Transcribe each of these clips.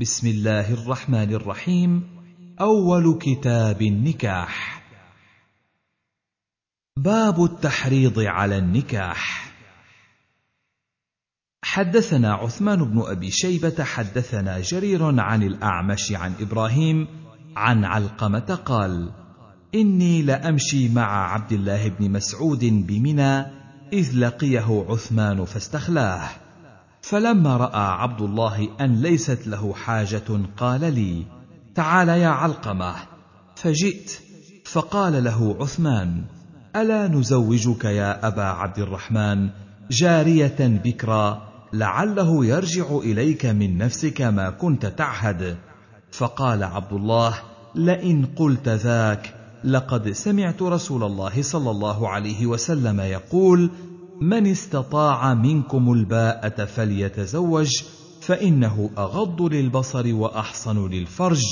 بسم الله الرحمن الرحيم. أول كتاب النكاح. باب التحريض على النكاح. حدثنا عثمان بن أبي شيبة حدثنا جرير عن الأعمش عن إبراهيم عن علقمة قال إني لأمشي مع عبد الله بن مسعود بمنى إذ لقيه عثمان فاستخلاه. فلما رأى عبد الله أن ليست له حاجة قال لي تعال يا علقمة. فجئت فقال له عثمان ألا نزوجك يا أبا عبد الرحمن جارية بكرا لعله يرجع إليك من نفسك ما كنت تعهد. فقال عبد الله لئن قلت ذاك لقد سمعت رسول الله صلى الله عليه وسلم يقول من استطاع منكم الباءة فليتزوج فإنه أغض للبصر وأحصن للفرج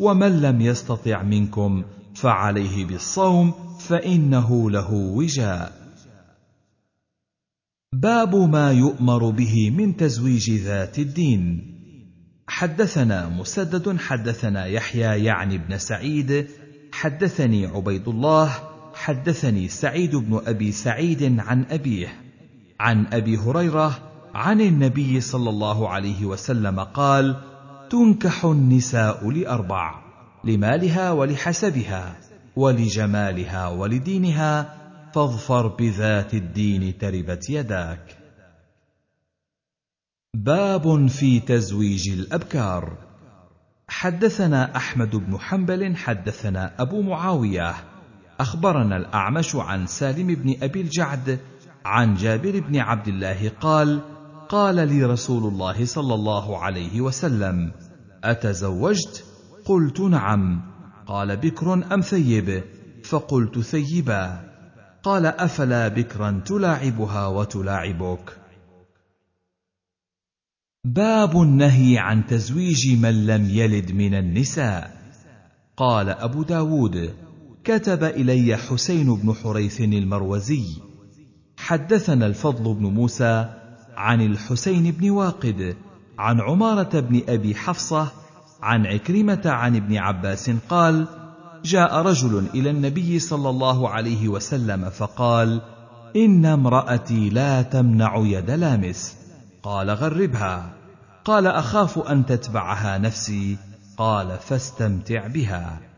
ومن لم يستطع منكم فعليه بالصوم فإنه له وجاء. باب ما يؤمر به من تزويج ذات الدين. حدثنا مسدد حدثنا يحيى يعني بن سعيد حدثني عبيد الله حدثني سعيد بن أبي سعيد عن أبيه عن أبي هريرة عن النبي صلى الله عليه وسلم قال تنكح النساء لأربع لمالها ولحسبها ولجمالها ولدينها فاظفر بذات الدين تربت يداك. باب في تزويج الأبكار. حدثنا أحمد بن حنبل حدثنا أبو معاوية أخبرنا الأعمش عن سالم بن أبي الجعد عن جابر بن عبد الله قال قال لي رسول الله صلى الله عليه وسلم أتزوجت؟ قلت نعم. قال بكر أم ثيب؟ فقلت ثيبا. قال أفلا بكرا تلاعبها وتلاعبك؟ باب النهي عن تزويج من لم يلد من النساء. قال أبو داود كتب إلي حسين بن حريث المروزي حدثنا الفضل بن موسى عن الحسين بن واقد عن عمارة بن أبي حفصة عن عكرمة عن ابن عباس قال جاء رجل إلى النبي صلى الله عليه وسلم فقال إن امرأتي لا تمنع يد لامس. قال غربها. قال أخاف أن تتبعها نفسي. قال فاستمتع بها.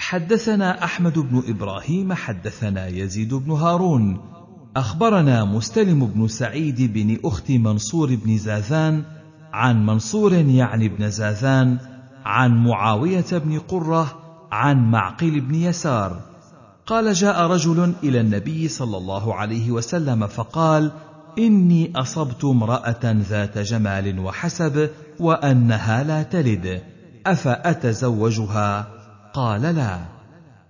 حدثنا أحمد بن إبراهيم حدثنا يزيد بن هارون. أخبرنا مستلم بن سعيد بن أخت منصور بن زاذان عن منصور يعني بن زاذان عن معاوية بن قرة عن معقل بن يسار. قال جاء رجل إلى النبي صلى الله عليه وسلم فقال إني أصبت امرأة ذات جمال وحسب وأنها لا تلد أفأتزوجها؟ قال لا.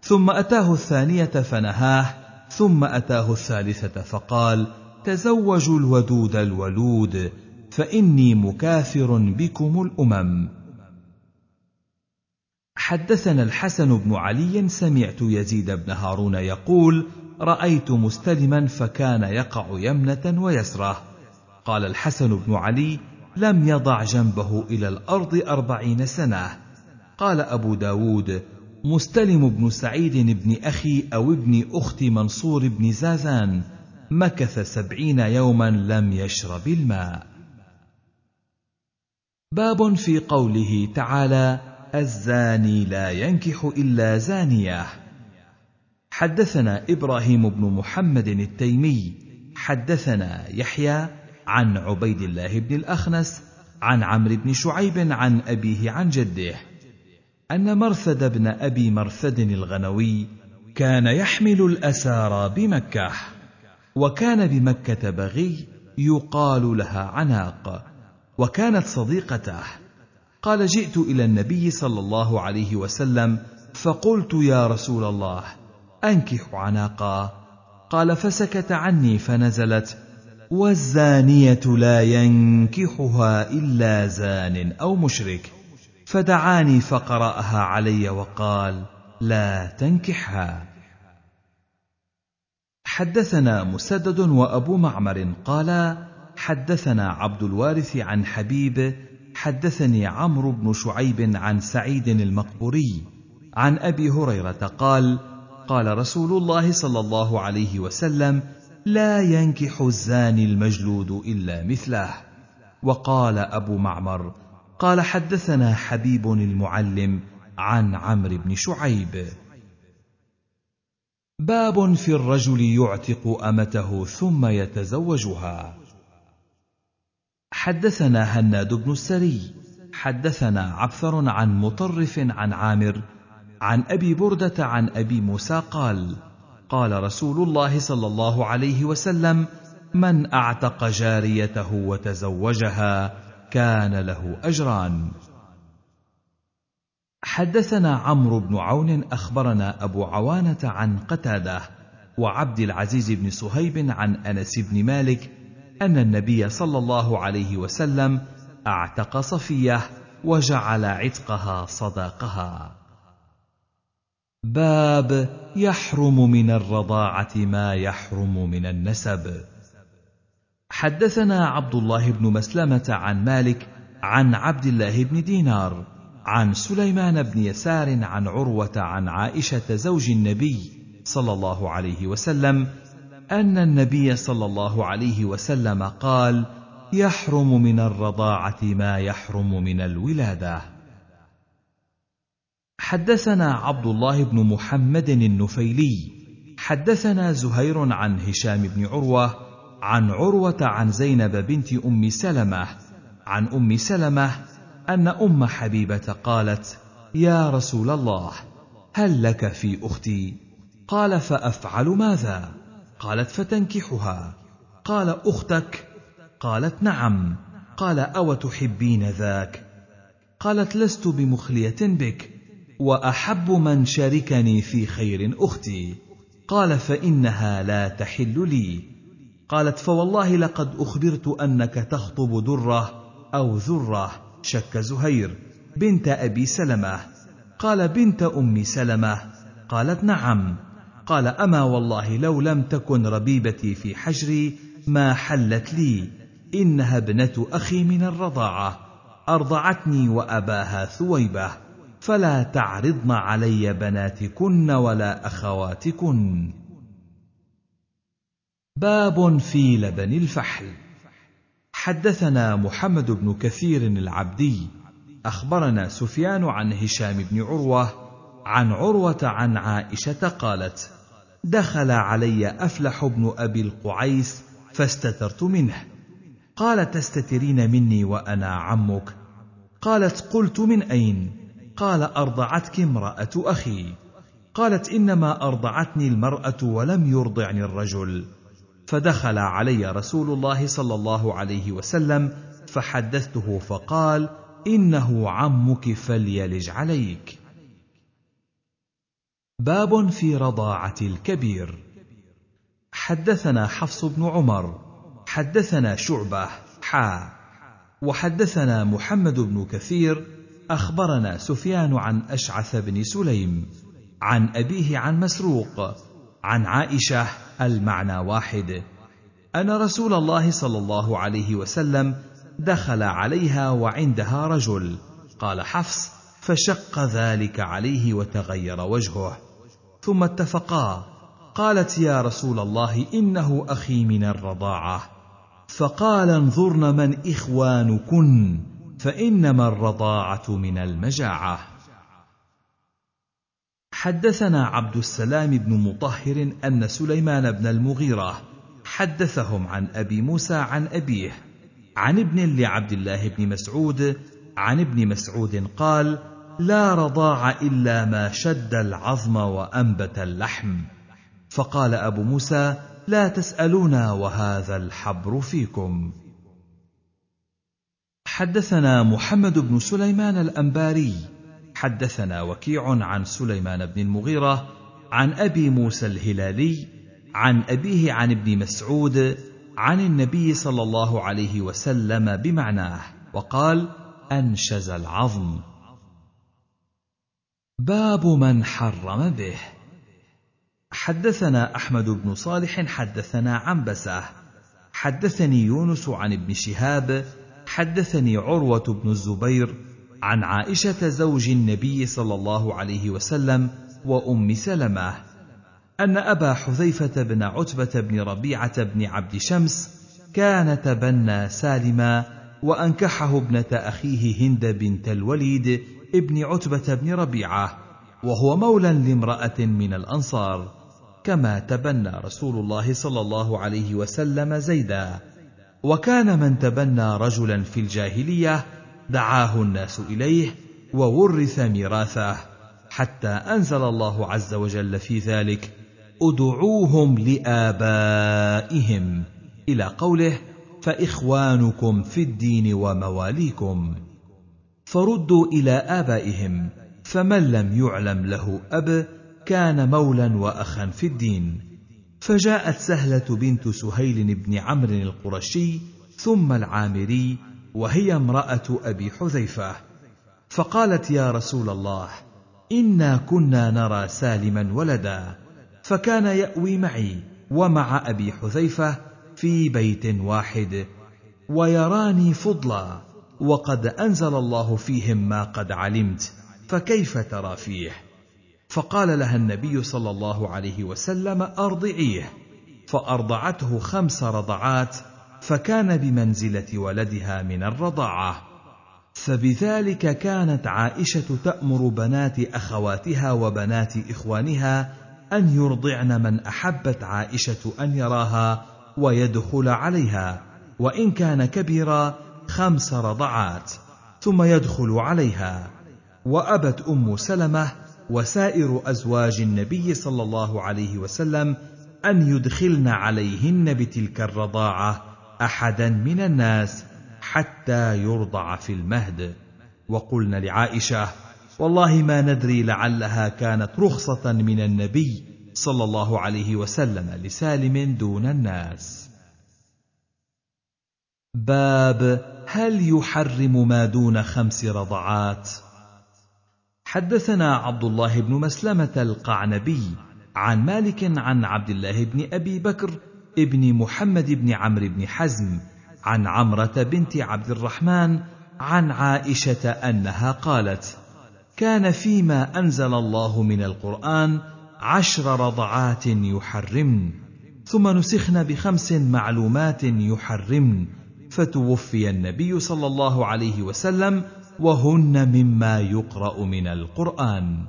ثم أتاه الثانية فنهاه ثم أتاه الثالثة فقال تزوجوا الودود الولود فإني مكاثر بكم الأمم. حدثنا الحسن بن علي سمعت يزيد بن هارون يقول رأيت مستلما فكان يقع يمنة ويسرة. قال الحسن بن علي لم يضع جنبه إلى الأرض أربعين سنة. قال أبو داود مستلم بن سعيد بن أخي أو ابن أخت منصور بن زازان مكث سبعين يوما لم يشرب الماء. باب في قوله تعالى الزاني لا ينكح إلا زانية. حدثنا إبراهيم بن محمد التيمي حدثنا يحيى عن عبيد الله بن الأخنس عن عمرو بن شعيب عن أبيه عن جده. أن مرثد بن أبي مرثد الغنوي كان يحمل الأسارى بمكة وكان بمكة بغي يقال لها عناق وكانت صديقته. قال جئت إلى النبي صلى الله عليه وسلم فقلت يا رسول الله أنكح عناقا. قال فسكت عني فنزلت والزانية لا ينكحها إلا زان أو مشرك. فدعاني فقرأها علي وقال لا تنكحها. حدثنا مسدد وأبو معمر قالا حدثنا عبد الوارث عن حبيب حدثني عمرو بن شعيب عن سعيد المقبوري عن أبي هريرة قال قال رسول الله صلى الله عليه وسلم لا ينكح الزاني المجلود إلا مثله. وقال أبو معمر قال حدثنا حبيب المعلم عن عمرو بن شعيب. باب في الرجل يعتق أمته ثم يتزوجها. حدثنا هناد بن السري. حدثنا عبثر عن مطرف عن عامر عن أبي بردة عن أبي موسى قال قال رسول الله صلى الله عليه وسلم من أعتق جاريته وتزوجها كان له أجران. حدثنا عمرو بن عون أخبرنا أبو عوانة عن قتادة وعبد العزيز بن صهيب عن أنس بن مالك أن النبي صلى الله عليه وسلم أعتق صفية وجعل عتقها صداقها. باب يحرم من الرضاعة ما يحرم من النسب. حدثنا عبد الله بن مسلمة عن مالك عن عبد الله بن دينار عن سليمان بن يسار عن عروة عن عائشة زوج النبي صلى الله عليه وسلم أن النبي صلى الله عليه وسلم قال يحرم من الرضاعة ما يحرم من الولادة. حدثنا عبد الله بن محمد النفيلي حدثنا زهير عن هشام بن عروة عن عروة عن زينب بنت أم سلمة عن أم سلمة أن أم حبيبة قالت يا رسول الله هل لك في أختي؟ قال فأفعل ماذا؟ قالت فتنكحها. قال أختك؟ قالت نعم. قال أو تحبين ذاك؟ قالت لست بمخلية بك وأحب من شاركني في خير أختي. قال فإنها لا تحل لي. قالت فوالله لقد أخبرت أنك تخطب درة أو ذره شك زهير. بنت أبي سلمة. قال بنت أم سلمة. قالت نعم. قال أما والله لو لم تكن ربيبتي في حجري ما حلت لي. إنها ابنة أخي من الرضاعة. أرضعتني وأباها ثويبة. فلا تعرضن علي بناتكن ولا أخواتكن. باب في لبن الفحل. حدثنا محمد بن كثير العبدي. أخبرنا سفيان عن هشام بن عروة عن عروة عن عائشة قالت دخل علي أفلح بن أبي القعيس فاستترت منه. قال تستترين مني وأنا عمك. قالت قلت من أين؟ قال أرضعتك امرأة أخي. قالت إنما أرضعتني المرأة ولم يرضعني الرجل. فدخل علي رسول الله صلى الله عليه وسلم فحدثته فقال إنه عمك فليلج عليك. باب في رضاعة الكبير. حدثنا حفص بن عمر حدثنا شعبة حا وحدثنا محمد بن كثير أخبرنا سفيان عن أشعث بن سليم عن أبيه عن مسروق عن عائشة المعنى واحد. أن رسول الله صلى الله عليه وسلم دخل عليها وعندها رجل. قال حفص فشق ذلك عليه وتغير وجهه. ثم اتفقا قالت يا رسول الله إنه أخي من الرضاعة. فقال انظرن من إخوانكن فإنما الرضاعة من المجاعة. حدثنا عبد السلام بن مطهر أن سليمان بن المغيرة حدثهم عن أبي موسى عن أبيه. عن ابن لعبد الله بن مسعود عن ابن مسعود قال لا رضاع إلا ما شد العظم وأنبت اللحم. فقال أبو موسى لا تسألونا وهذا الحبر فيكم. حدثنا محمد بن سليمان الأنباري حدثنا وكيع عن سليمان بن المغيرة عن أبي موسى الهلالي عن أبيه عن ابن مسعود عن النبي صلى الله عليه وسلم بمعناه وقال أنشز العظم. باب من حرم به. حدثنا أحمد بن صالح حدثنا عنبسة. حدثني يونس عن ابن شهاب. حدثني عروة بن الزبير. عن عائشة زوج النبي صلى الله عليه وسلم وأم سلمة أن أبا حذيفة بن عتبة بن ربيعة بن عبد شمس كان تبنى سالما وأنكحه ابنة أخيه هند بنت الوليد ابن عتبة بن ربيعة وهو مولى لامرأة من الأنصار كما تبنى رسول الله صلى الله عليه وسلم زيدا. وكان من تبنى رجلا في الجاهلية دعاه الناس إليه وورث ميراثه حتى أنزل الله عز وجل في ذلك ادعوهم لآبائهم. إلى قوله فإخوانكم في الدين ومواليكم. فردوا إلى آبائهم فمن لم يعلم له أب كان مولا واخا في الدين. فجاءت سهلة بنت سهيل بن عمرو القرشي ثم العامري وهي امرأة أبي حذيفة. فقالت يا رسول الله إنا كنا نرى سالما ولدا فكان يأوي معي ومع أبي حذيفة في بيت واحد ويراني فضلا وقد أنزل الله فيهم ما قد علمت فكيف ترى فيه؟ فقال لها النبي صلى الله عليه وسلم أرضعيه. فأرضعته خمس رضعات فكان بمنزلة ولدها من الرضاعة. فبذلك كانت عائشة تأمر بنات أخواتها وبنات إخوانها أن يرضعن من أحبت عائشة أن يراها ويدخل عليها وإن كان كبيرا خمس رضعات ثم يدخل عليها. وأبت أم سلمة وسائر أزواج النبي صلى الله عليه وسلم أن يدخلن عليهن بتلك الرضاعة. أحدا من الناس حتى يرضع في المهد. وقلن لعائشة والله ما ندري لعلها كانت رخصة من النبي صلى الله عليه وسلم لسالم دون الناس. باب هل يحرم ما دون خمس رضعات؟ حدثنا عبد الله بن مسلمة القعنبي عن مالك عن عبد الله بن أبي بكر ابن محمد بن عمرو بن حزم عن عمرة بنت عبد الرحمن عن عائشة أنها قالت كان فيما أنزل الله من القرآن عشر رضعات يحرمن ثم نسخن بخمس معلومات يحرمن فتوفي النبي صلى الله عليه وسلم وهن مما يقرأ من القرآن.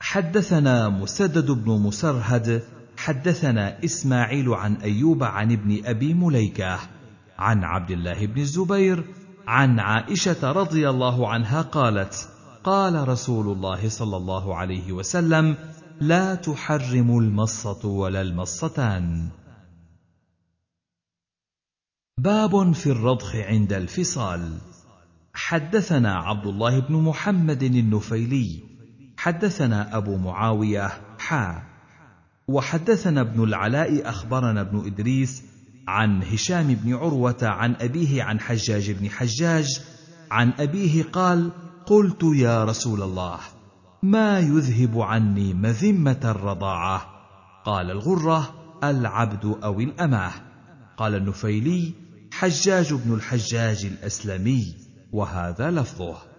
حدثنا مسدد بن مسرهد حدثنا إسماعيل عن أيوب عن ابن أبي مليكة عن عبد الله بن الزبير عن عائشة رضي الله عنها قالت قال رسول الله صلى الله عليه وسلم لا تحرم المصة ولا المصتان. باب في الرضخ عند الفصال. حدثنا عبد الله بن محمد النفيلي حدثنا أبو معاوية حا وحدثنا ابن العلاء أخبرنا ابن إدريس عن هشام بن عروة عن أبيه عن حجاج بن حجاج عن أبيه قال قلت يا رسول الله ما يذهب عني مذمة الرضاعة؟ قال الغرة العبد أو الأماة؟ قال النفيلي حجاج بن الحجاج الأسلمي وهذا لفظه.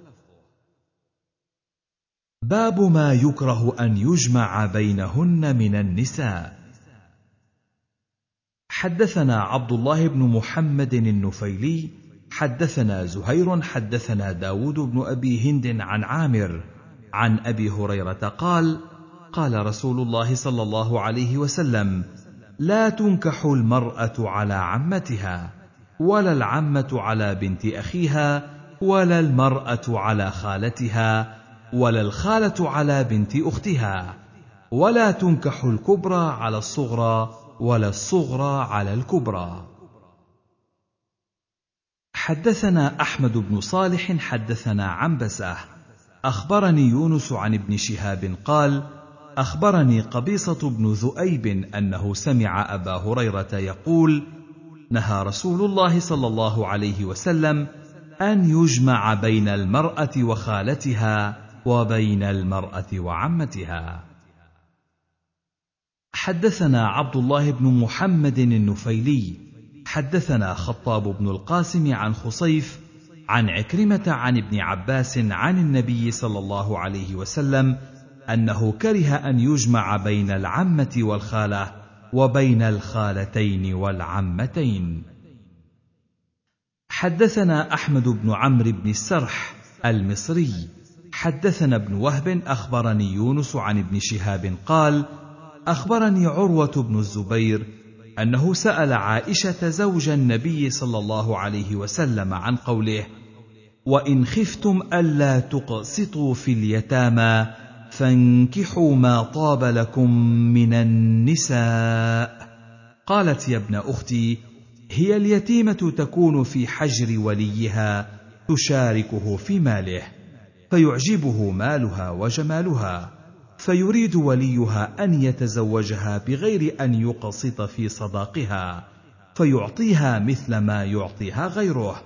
باب ما يكره أن يجمع بينهن من النساء. حدثنا عبد الله بن محمد النفيلي حدثنا زهير حدثنا داود بن أبي هند عن عامر عن أبي هريرة قال قال رسول الله صلى الله عليه وسلم لا تنكح المرأة على عمتها ولا العمة على بنت أخيها ولا المرأة على خالتها ولا الخالة على بنت أختها. ولا تنكح الكبرى على الصغرى ولا الصغرى على الكبرى. حدثنا أحمد بن صالح حدثنا عنبسة. أخبرني يونس عن ابن شهاب قال أخبرني قبيصة بن ذؤيب أنه سمع أبا هريرة يقول نهى رسول الله صلى الله عليه وسلم أن يجمع بين المرأة وخالتها وبين المرأة وعمتها. حدثنا عبد الله بن محمد النفيلي. حدثنا خطاب بن القاسم عن خصيف عن عكرمة عن ابن عباس عن النبي صلى الله عليه وسلم أنه كره أن يجمع بين العمة والخالة وبين الخالتين والعمتين. حدثنا أحمد بن عمرو بن السرح المصري. حدثنا ابن وهب أخبرني يونس عن ابن شهاب قال أخبرني عروة بن الزبير أنه سأل عائشة زوج النبي صلى الله عليه وسلم عن قوله وإن خفتم ألا تقسطوا في اليتامى فانكحوا ما طاب لكم من النساء. قالت يا ابن أختي هي اليتيمة تكون في حجر وليها تشاركه في ماله. فيعجبه مالها وجمالها فيريد وليها أن يتزوجها بغير أن يقسط في صداقها فيعطيها مثل ما يعطيها غيره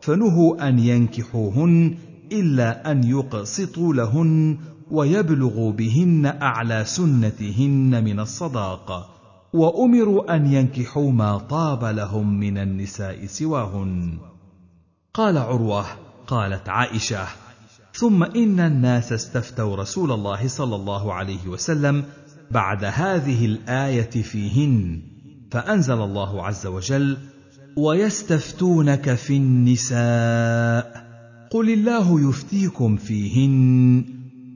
فنهوا أن ينكحوهن إلا أن يقسطوا لهن ويبلغوا بهن أعلى سنتهن من الصداق وأمروا أن ينكحوا ما طاب لهم من النساء سواهن. قال عروة قالت عائشة ثم إن الناس استفتوا رسول الله صلى الله عليه وسلم بعد هذه الآية فيهن فأنزل الله عز وجل ويستفتونك في النساء قل الله يفتيكم فيهن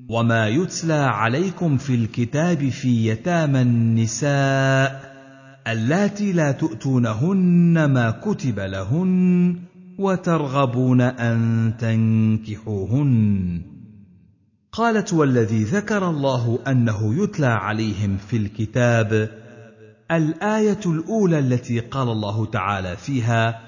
وما يتلى عليكم في الكتاب في يتامى النساء اللاتي لا تؤتونهن ما كتب لهن وترغبون أن تنكحوهن. قالت والذي ذكر الله أنه يتلى عليهم في الكتاب الآية الأولى التي قال الله تعالى فيها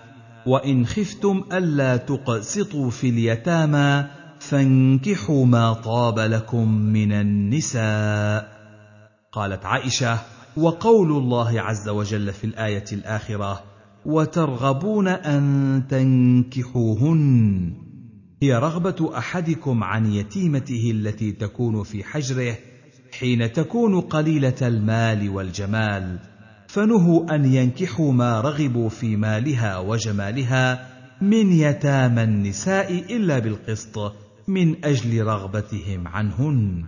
وإن خفتم ألا تقسطوا في اليتامى فانكحوا ما طاب لكم من النساء. قالت عائشة وقول الله عز وجل في الآية الآخرة وترغبون أن تنكحوهن. هي رغبة أحدكم عن يتيمته التي تكون في حجره حين تكون قليلة المال والجمال فنهوا أن ينكحوا ما رغبوا في مالها وجمالها من يتامى النساء إلا بالقسط من أجل رغبتهم عنهن.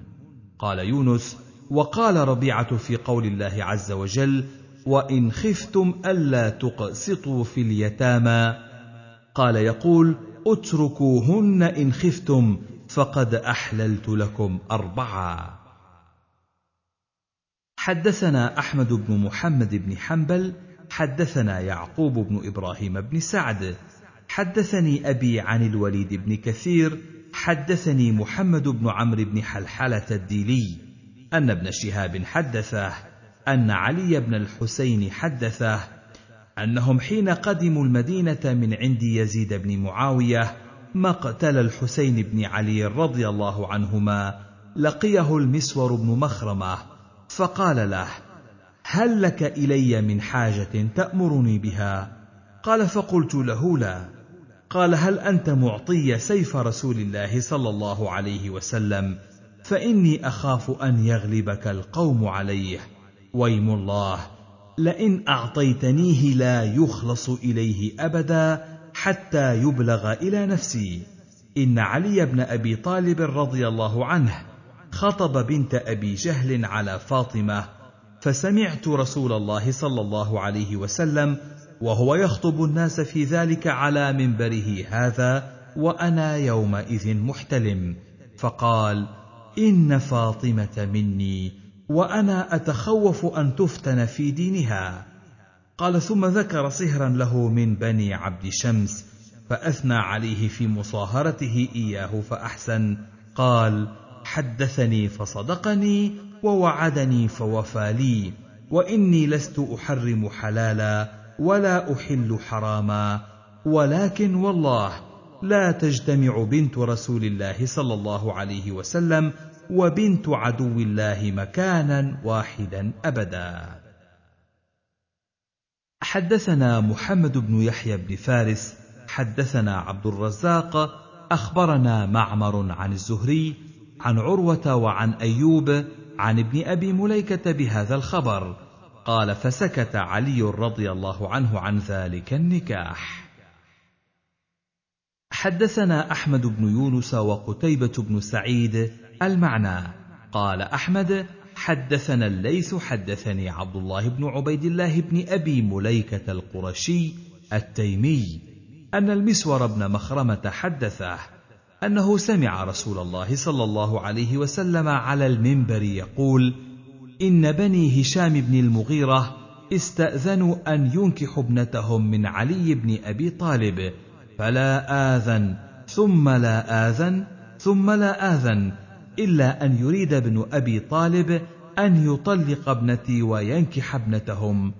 قال يونس وقال ربيعة في قول الله عز وجل وإن خفتم ألا تقسطوا في اليتامى. قال يقول اتركوهن إن خفتم فقد أحللت لكم اربعا حدثنا أحمد بن محمد بن حنبل حدثنا يعقوب بن إبراهيم بن سعد حدثني أبي عن الوليد بن كثير حدثني محمد بن عمرو بن حلحلة الديلي أن ابن شهاب حدثه أن علي بن الحسين حدثه أنهم حين قدموا المدينة من عند يزيد بن معاوية مقتل الحسين بن علي رضي الله عنهما لقيه المسور بن مخرمة. فقال له هل لك إلي من حاجة تأمرني بها؟ قال فقلت له لا. قال هل أنت معطي سيف رسول الله صلى الله عليه وسلم؟ فإني أخاف أن يغلبك القوم عليه. ويم الله. لئن أعطيتنيه لا يخلص إليه أبدا حتى يبلغ إلى نفسي. إن علي بن أبي طالب رضي الله عنه خطب بنت أبي جهل على فاطمة فسمعت رسول الله صلى الله عليه وسلم وهو يخطب الناس في ذلك على منبره هذا وأنا يومئذ محتلم. فقال إن فاطمة مني. وأنا أتخوف أن تفتن في دينها. قال ثم ذكر صهرا له من بني عبد شمس فأثنى عليه في مصاهرته إياه فأحسن. قال حدثني فصدقني ووعدني فوفى لي وإني لست أحرم حلالا ولا أحل حراما. ولكن والله لا تجتمع بنت رسول الله صلى الله عليه وسلم وبنت عدو الله مكانا واحدا أبدا. حدثنا محمد بن يحيى بن فارس حدثنا عبد الرزاق أخبرنا معمر عن الزهري عن عروة وعن أيوب عن ابن أبي مليكة بهذا الخبر. قال فسكت علي رضي الله عنه عن ذلك النكاح. حدثنا أحمد بن يونس وقتيبة بن سعيد المعنى. قال أحمد حدثنا الليث حدثني عبد الله بن عبيد الله بن أبي مليكة القرشي التيمي أن المسور بن مخرمة حدثه أنه سمع رسول الله صلى الله عليه وسلم على المنبر يقول إن بني هشام بن المغيرة استأذنوا أن ينكحوا ابنتهم من علي بن أبي طالب فلا آذن ثم لا آذن ثم لا آذن إلا أن يريد ابن أبي طالب أن يطلق ابنتي وينكح ابنتهم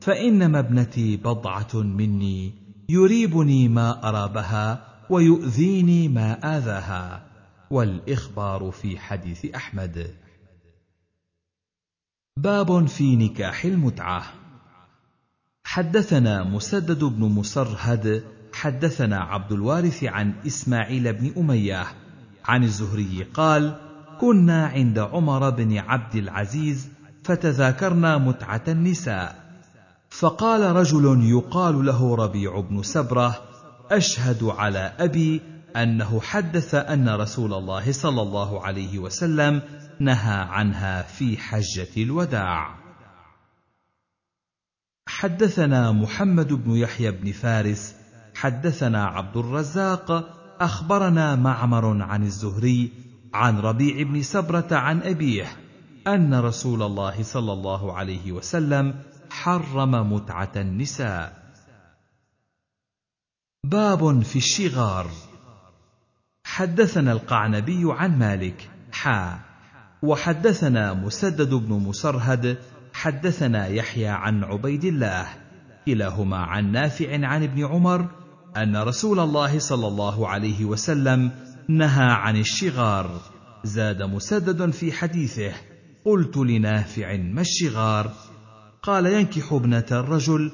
فإنما ابنتي بضعة مني يريبني ما أرابها ويؤذيني ما آذاها. والإخبار في حديث أحمد. باب في نكاح المتعة. حدثنا مسدد بن مسرهد حدثنا عبد الوارث عن إسماعيل بن أمية عن الزهري قال كنا عند عمر بن عبد العزيز فتذاكرنا متعة النساء. فقال رجل يقال له ربيع بن سبرة أشهد على أبي أنه حدث أن رسول الله صلى الله عليه وسلم نهى عنها في حجة الوداع. حدثنا محمد بن يحيى بن فارس حدثنا عبد الرزاق أخبرنا معمر عن الزهري عن ربيع بن سبرة عن أبيه أن رسول الله صلى الله عليه وسلم حرم متعة النساء. باب في الشغار. حدثنا القعنبي عن مالك حا. وحدثنا مسدد بن مسرهد حدثنا يحيى عن عبيد الله كلاهما عن نافع عن ابن عمر أن رسول الله صلى الله عليه وسلم نهى عن الشغار. زاد مسدد في حديثه قلت لنافع ما الشغار؟ قال ينكح ابنة الرجل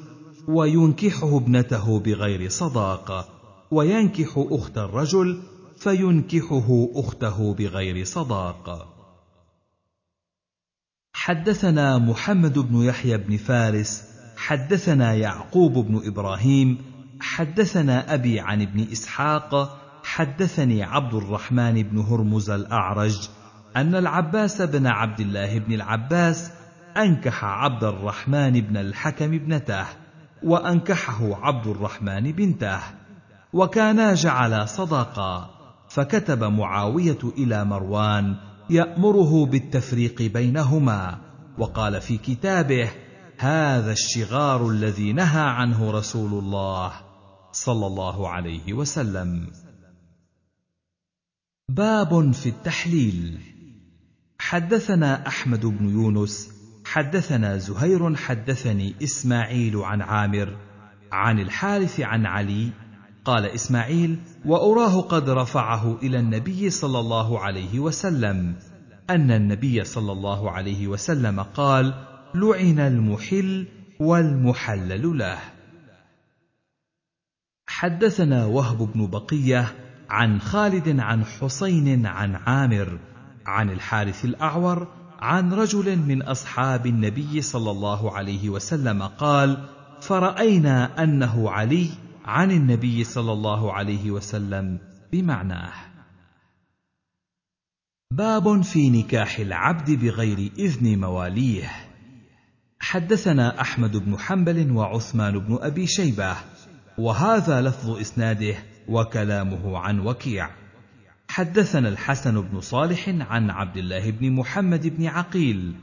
وينكحه ابنته بغير صداق وينكح أخت الرجل فينكحه أخته بغير صداق. حدثنا محمد بن يحيى بن فارس حدثنا يعقوب بن إبراهيم حدثنا أبي عن ابن إسحاق حدثني عبد الرحمن بن هرمز الأعرج أن العباس بن عبد الله بن العباس أنكح عبد الرحمن بن الحكم ابنته وأنكحه عبد الرحمن بنته وكانا جعلا صداقا فكتب معاوية إلى مروان يأمره بالتفريق بينهما وقال في كتابه هذا الشغار الذي نهى عنه رسول الله صلى الله عليه وسلم. باب في التحليل. حدثنا أحمد بن يونس حدثنا زهير حدثني إسماعيل عن عامر عن الحارث عن علي قال إسماعيل وأراه قد رفعه إلى النبي صلى الله عليه وسلم أن النبي صلى الله عليه وسلم قال لعن المحل والمحلل له. حدثنا وهب بن بقية عن خالد عن حسين عن عامر عن الحارث الأعور عن رجل من أصحاب النبي صلى الله عليه وسلم قال فرأينا أنه علي عن النبي صلى الله عليه وسلم بمعناه. باب في نكاح العبد بغير إذن مواليه. حدثنا أحمد بن حنبل وعثمان بن أبي شيبة وهذا لفظ إسناده وكلامه عن وكيع. حدثنا الحسن بن صالح عن عبد الله بن محمد بن عقيل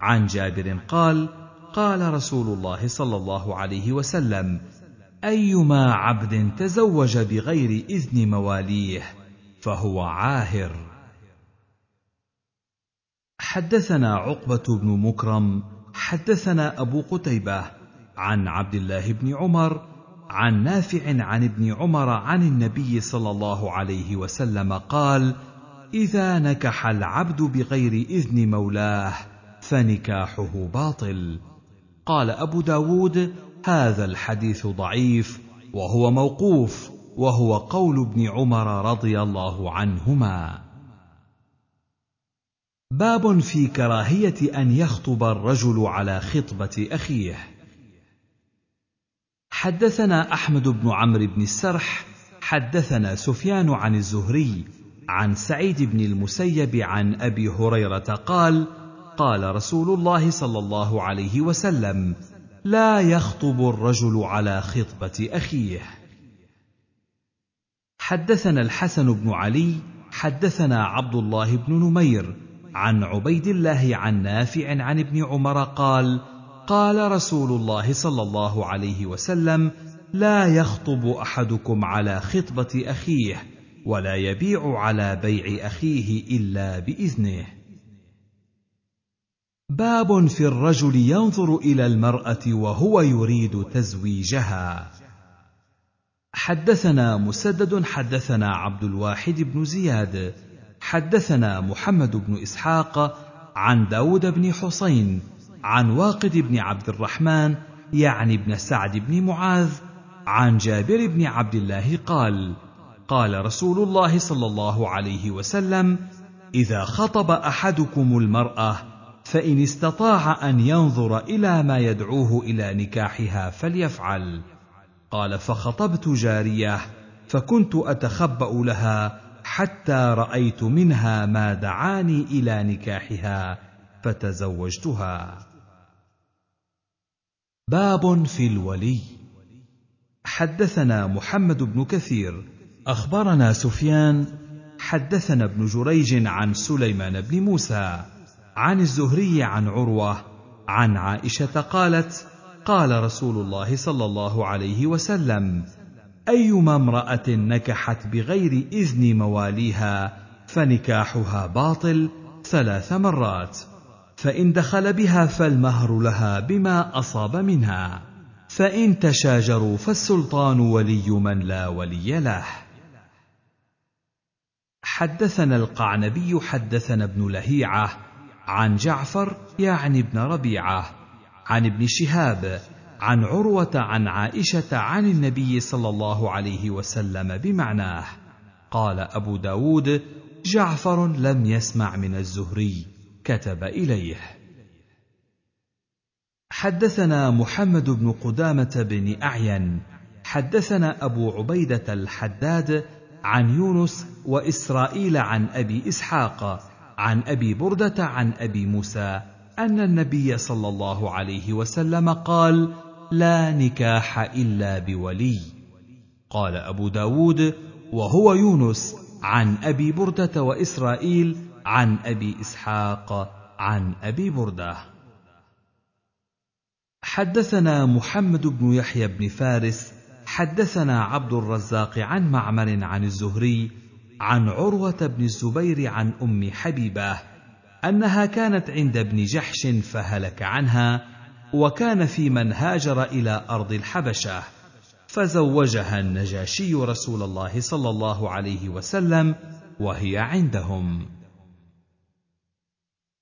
عن جابر قال قال رسول الله صلى الله عليه وسلم أيما عبد تزوج بغير إذن مواليه فهو عاهر. حدثنا عقبة بن مكرم حدثنا أبو قتيبة عن عبد الله بن عمر عن نافع عن ابن عمر عن النبي صلى الله عليه وسلم قال إذا نكح العبد بغير إذن مولاه فنكاحه باطل قال أبو داود هذا الحديث ضعيف وهو موقوف وهو قول ابن عمر رضي الله عنهما باب في كراهية أن يخطب الرجل على خطبة أخيه. حدثنا أحمد بن عمرو بن السرح حدثنا سفيان عن الزهري عن سعيد بن المسيب عن أبي هريرة قال قال رسول الله صلى الله عليه وسلم لا يخطب الرجل على خطبة أخيه. حدثنا الحسن بن علي حدثنا عبد الله بن نمير عن عبيد الله عن نافع عن ابن عمر قال قال رسول الله صلى الله عليه وسلم لا يخطب أحدكم على خطبة أخيه ولا يبيع على بيع أخيه إلا بإذنه. باب في الرجل ينظر إلى المرأة وهو يريد تزويجها. حدثنا مسدد حدثنا عبد الواحد بن زياد حدثنا محمد بن إسحاق عن داود بن حسين عن واقد بن عبد الرحمن يعني ابن سعد بن معاذ عن جابر بن عبد الله قال قال رسول الله صلى الله عليه وسلم إذا خطب أحدكم المرأة فإن استطاع أن ينظر إلى ما يدعوه إلى نكاحها فليفعل قال فخطبت جارية فكنت أتخبأ لها حتى رأيت منها ما دعاني إلى نكاحها فتزوجتها. باب في الولي. حدثنا محمد بن كثير. أخبرنا سفيان. حدثنا ابن جريج عن سليمان بن موسى عن الزهري عن عروة عن عائشة قالت قال رسول الله صلى الله عليه وسلم أيما امرأة نكحت بغير إذن مواليها فنكاحها باطل ثلاث مرات فإن دخل بها فالمهر لها بما أصاب منها فإن تشاجروا فالسلطان ولي من لا ولي له. حدثنا القعنبي حدثنا ابن لهيعة عن جعفر يعني ابن ربيعة عن ابن شهاب عن عروة عن عائشة عن النبي صلى الله عليه وسلم بمعناه. قال أبو داود جعفر لم يسمع من الزهري. كتب إليه. حدثنا محمد بن قدامة بن أعين. حدثنا أبو عبيدة الحداد عن يونس وإسرائيل عن أبي إسحاق عن أبي بردة عن أبي موسى أن النبي صلى الله عليه وسلم قال لا نكاح إلا بولي. قال أبو داود وهو يونس عن أبي بردة وإسرائيل عن أبي إسحاق عن أبي بردة. حدثنا محمد بن يحيى بن فارس حدثنا عبد الرزاق عن معمر عن الزهري عن عروة بن الزبير عن أم حبيبة أنها كانت عند ابن جحش فهلك عنها وكان في من هاجر إلى أرض الحبشة فزوجها النجاشي رسول الله صلى الله عليه وسلم وهي عندهم.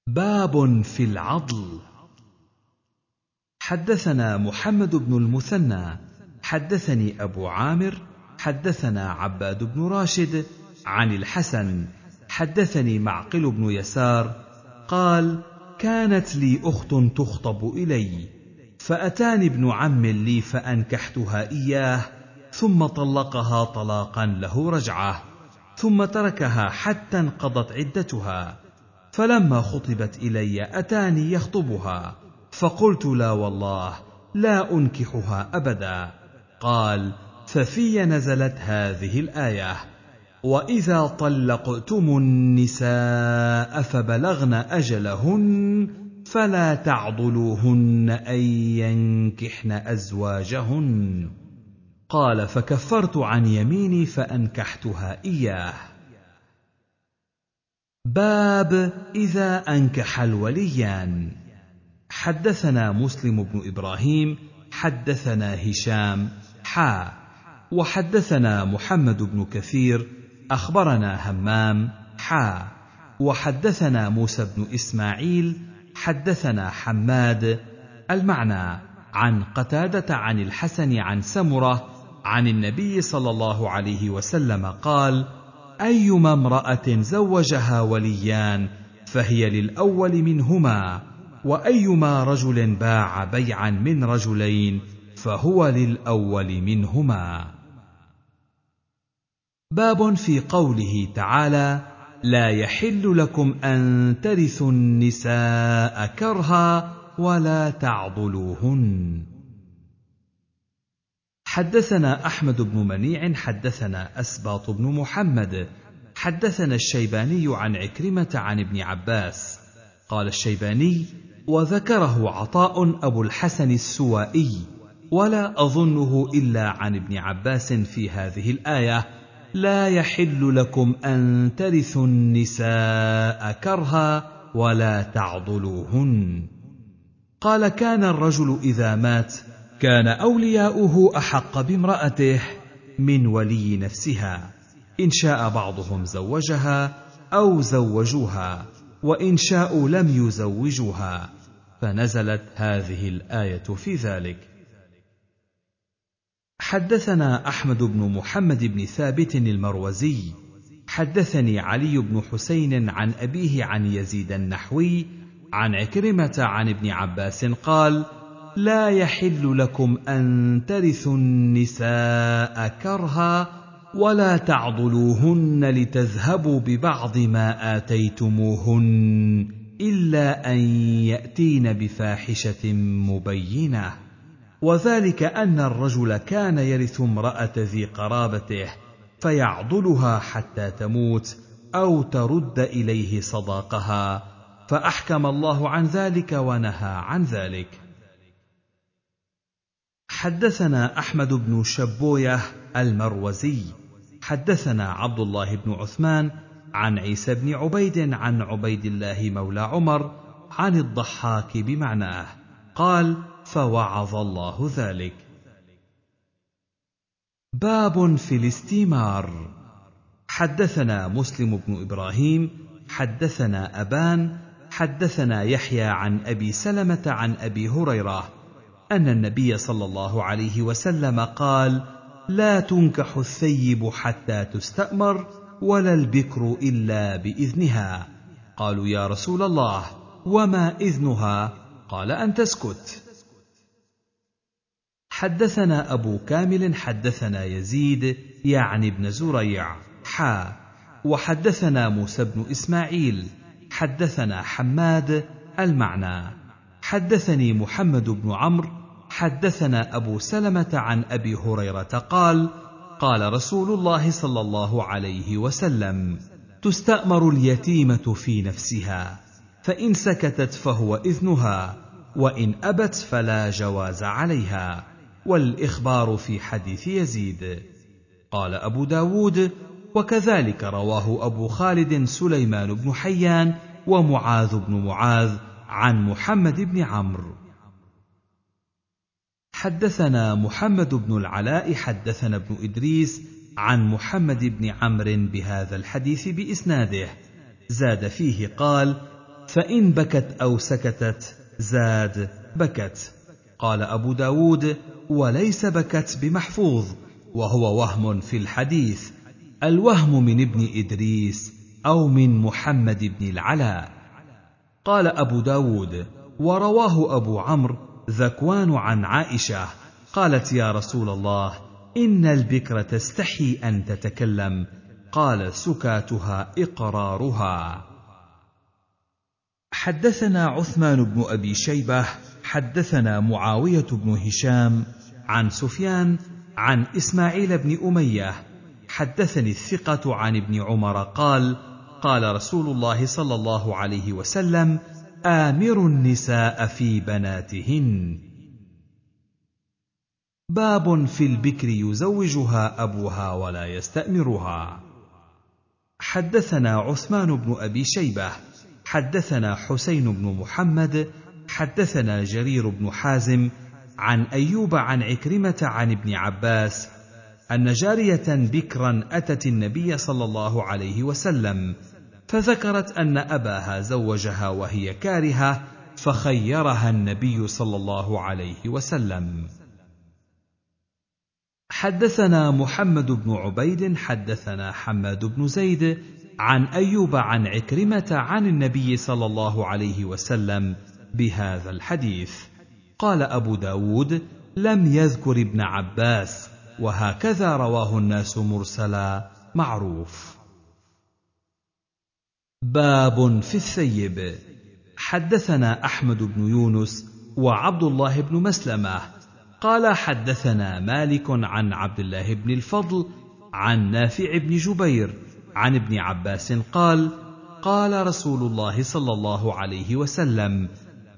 باب في العضل. حدثنا محمد بن المثنى حدثني أبو عامر حدثنا عباد بن راشد عن الحسن حدثني معقل بن يسار قال كانت لي أخت تخطب إلي فأتاني ابن عم لي فأنكحتها إياه ثم طلقها طلاقا له رجعة ثم تركها حتى انقضت عدتها فلما خطبت إلي أتاني يخطبها فقلت لا والله لا أنكحها ابدا قال ففي نزلت هذه الآية. واذا طلقتم النساء فبلغن اجلهن فلا تعضلوهن ان ينكحن ازواجهن قال فكفرت عن يميني فانكحتها اياه باب اذا انكح الوليان حدثنا مسلم بن إبراهيم حدثنا هشام حا وحدثنا محمد بن كثير أخبرنا همام حا وحدثنا موسى بن إسماعيل حدثنا حماد. المعنى عن قتادة عن الحسن عن سمرة عن النبي صلى الله عليه وسلم قال أيما امرأة زوجها وليان فهي للأول منهما وأيما رجل باع بيعا من رجلين فهو للأول منهما. باب في قوله تعالى لا يحل لكم أن ترثوا النساء كرها ولا تعضلوهن. حدثنا أحمد بن منيع حدثنا أسباط بن محمد حدثنا الشيباني عن عكرمة عن ابن عباس. قال الشيباني وذكره عطاء أبو الحسن السوائي ولا أظنه إلا عن ابن عباس في هذه الآية. لا يحل لكم أن ترثوا النساء كرها ولا تعضلوهن. قال كان الرجل إذا مات كان أولياؤه أحق بامرأته من ولي نفسها. إن شاء بعضهم زوجها أو زوجوها وإن شاءوا لم يزوجوها. فنزلت هذه الآية في ذلك. حدثنا أحمد بن محمد بن ثابت المروزي. حدثني علي بن حسين عن أبيه عن يزيد النحوي عن عكرمة عن ابن عباس قال لا يحل لكم أن ترثوا النساء كرها ولا تعضلوهن لتذهبوا ببعض ما آتيتموهن إلا أن يأتين بفاحشة مبينة. وذلك أن الرجل كان يرث امرأة ذي قرابته فيعضلها حتى تموت أو ترد إليه صداقها فأحكم الله عن ذلك ونهى عن ذلك. حدثنا أحمد بن شبوية المروزي حدثنا عبد الله بن عثمان عن عيسى بن عبيد عن عبيد الله مولى عمر عن الضحاك بمعناه قال فوعظ الله ذلك. باب في الاستيمار. حدثنا مسلم بن إبراهيم حدثنا أبان حدثنا يحيى عن أبي سلمة عن أبي هريرة أن النبي صلى الله عليه وسلم قال لا تنكح الثيب حتى تستأمر ولا البكر إلا بإذنها قالوا يا رسول الله وما إذنها؟ قال أن تسكت حدثنا أبو كامل حدثنا يزيد يعني ابن زريع حا. وحدثنا موسى بن إسماعيل حدثنا حماد المعنى. حدثني محمد بن عمرو حدثنا أبو سلمة عن أبي هريرة قال قال رسول الله صلى الله عليه وسلم تستأمر اليتيمة في نفسها فإن سكتت فهو إذنها وإن أبت فلا جواز عليها. والإخبار في حديث يزيد. قال أبو داود وكذلك رواه أبو خالد سليمان بن حيان ومعاذ بن معاذ عن محمد بن عمرو. حدثنا محمد بن العلاء حدثنا ابن إدريس عن محمد بن عمرو بهذا الحديث بإسناده. زاد فيه قال فإن بكت أو سكتت زاد بكت. قال أبو داود وليس بكت بمحفوظ وهو وهم في الحديث الوهم من ابن إدريس أو من محمد بن العلاء. قال أبو داود ورواه أبو عمرو ذكوان عن عائشة قالت يا رسول الله إن البكر تستحي أن تتكلم. قال سكاتها إقرارها. حدثنا عثمان بن أبي شيبة حدثنا معاوية بن هشام عن سفيان عن إسماعيل بن أمية حدثني الثقة عن ابن عمر قال قال رسول الله صلى الله عليه وسلم آمروا النساء في بناتهن. باب في البكر يزوجها أبوها ولا يستأمرها. حدثنا عثمان بن أبي شيبة حدثنا حسين بن محمد حدثنا جرير بن حازم عن أيوب عن عكرمة عن ابن عباس أن جارية بكرا أتت النبي صلى الله عليه وسلم فذكرت أن أباها زوجها وهي كارهة فخيرها النبي صلى الله عليه وسلم. حدثنا محمد بن عبيد حدثنا حماد بن زيد عن أيوب عن عكرمة عن النبي صلى الله عليه وسلم بهذا الحديث. قال أبو داود لم يذكر ابن عباس وهكذا رواه الناس مرسلا. معروف. باب في الثيب. حدثنا أحمد بن يونس وعبد الله بن مسلمة. قال حدثنا مالك عن عبد الله بن الفضل عن نافع بن جبير عن ابن عباس قال قال رسول الله صلى الله عليه وسلم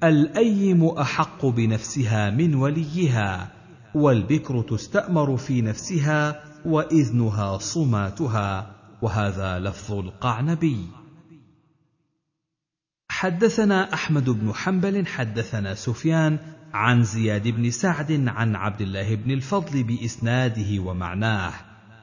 الأيم أحق بنفسها من وليها والبكر تستأمر في نفسها وإذنها صماتها وهذا لفظ القعنبي. حدثنا أحمد بن حنبل حدثنا سفيان عن زياد بن سعد عن عبد الله بن الفضل بإسناده ومعناه.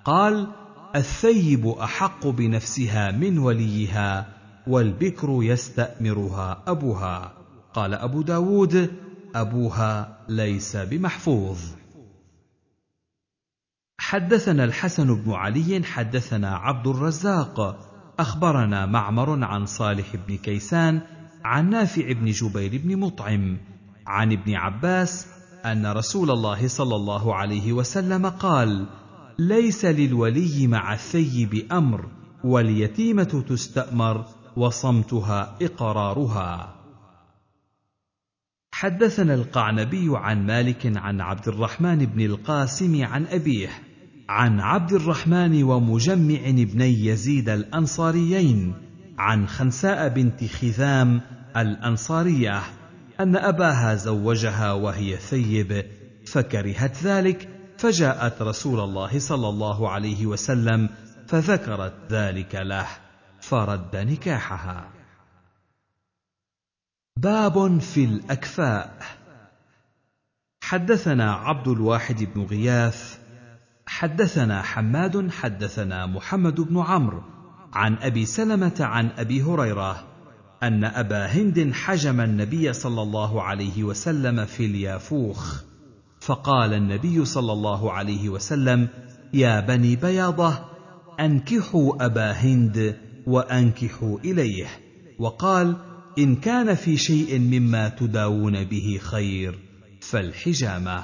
قال الثيب أحق بنفسها من وليها والبكر يستأمرها أبوها. قال أبو داود أبوها ليس بمحفوظ. حدثنا الحسن بن علي حدثنا عبد الرزاق. أخبرنا معمر عن صالح بن كيسان عن نافع بن جبير بن مطعم عن ابن عباس أن رسول الله صلى الله عليه وسلم قال ليس للولي مع الثيب أمر واليتيمة تستأمر وصمتها إقرارها. حدثنا القعنبي عن مالك عن عبد الرحمن بن القاسم عن أبيه عن عبد الرحمن ومجمع بني يزيد الأنصاريين عن خنساء بنت خذام الأنصارية أن أباها زوجها وهي ثيب فكرهت ذلك فجاءت رسول الله صلى الله عليه وسلم فذكرت ذلك له فرد نكاحها. باب في الأكفاء. حدثنا عبد الواحد بن غياث حدثنا حماد حدثنا محمد بن عمرو عن أبي سلمة عن أبي هريرة أن أبا هند حجم النبي صلى الله عليه وسلم في اليافوخ فقال النبي صلى الله عليه وسلم يا بني بياضة أنكحوا أبا هند وأنكحوا إليه. وقال إن كان في شيء مما تداوون به خير فالحجامة.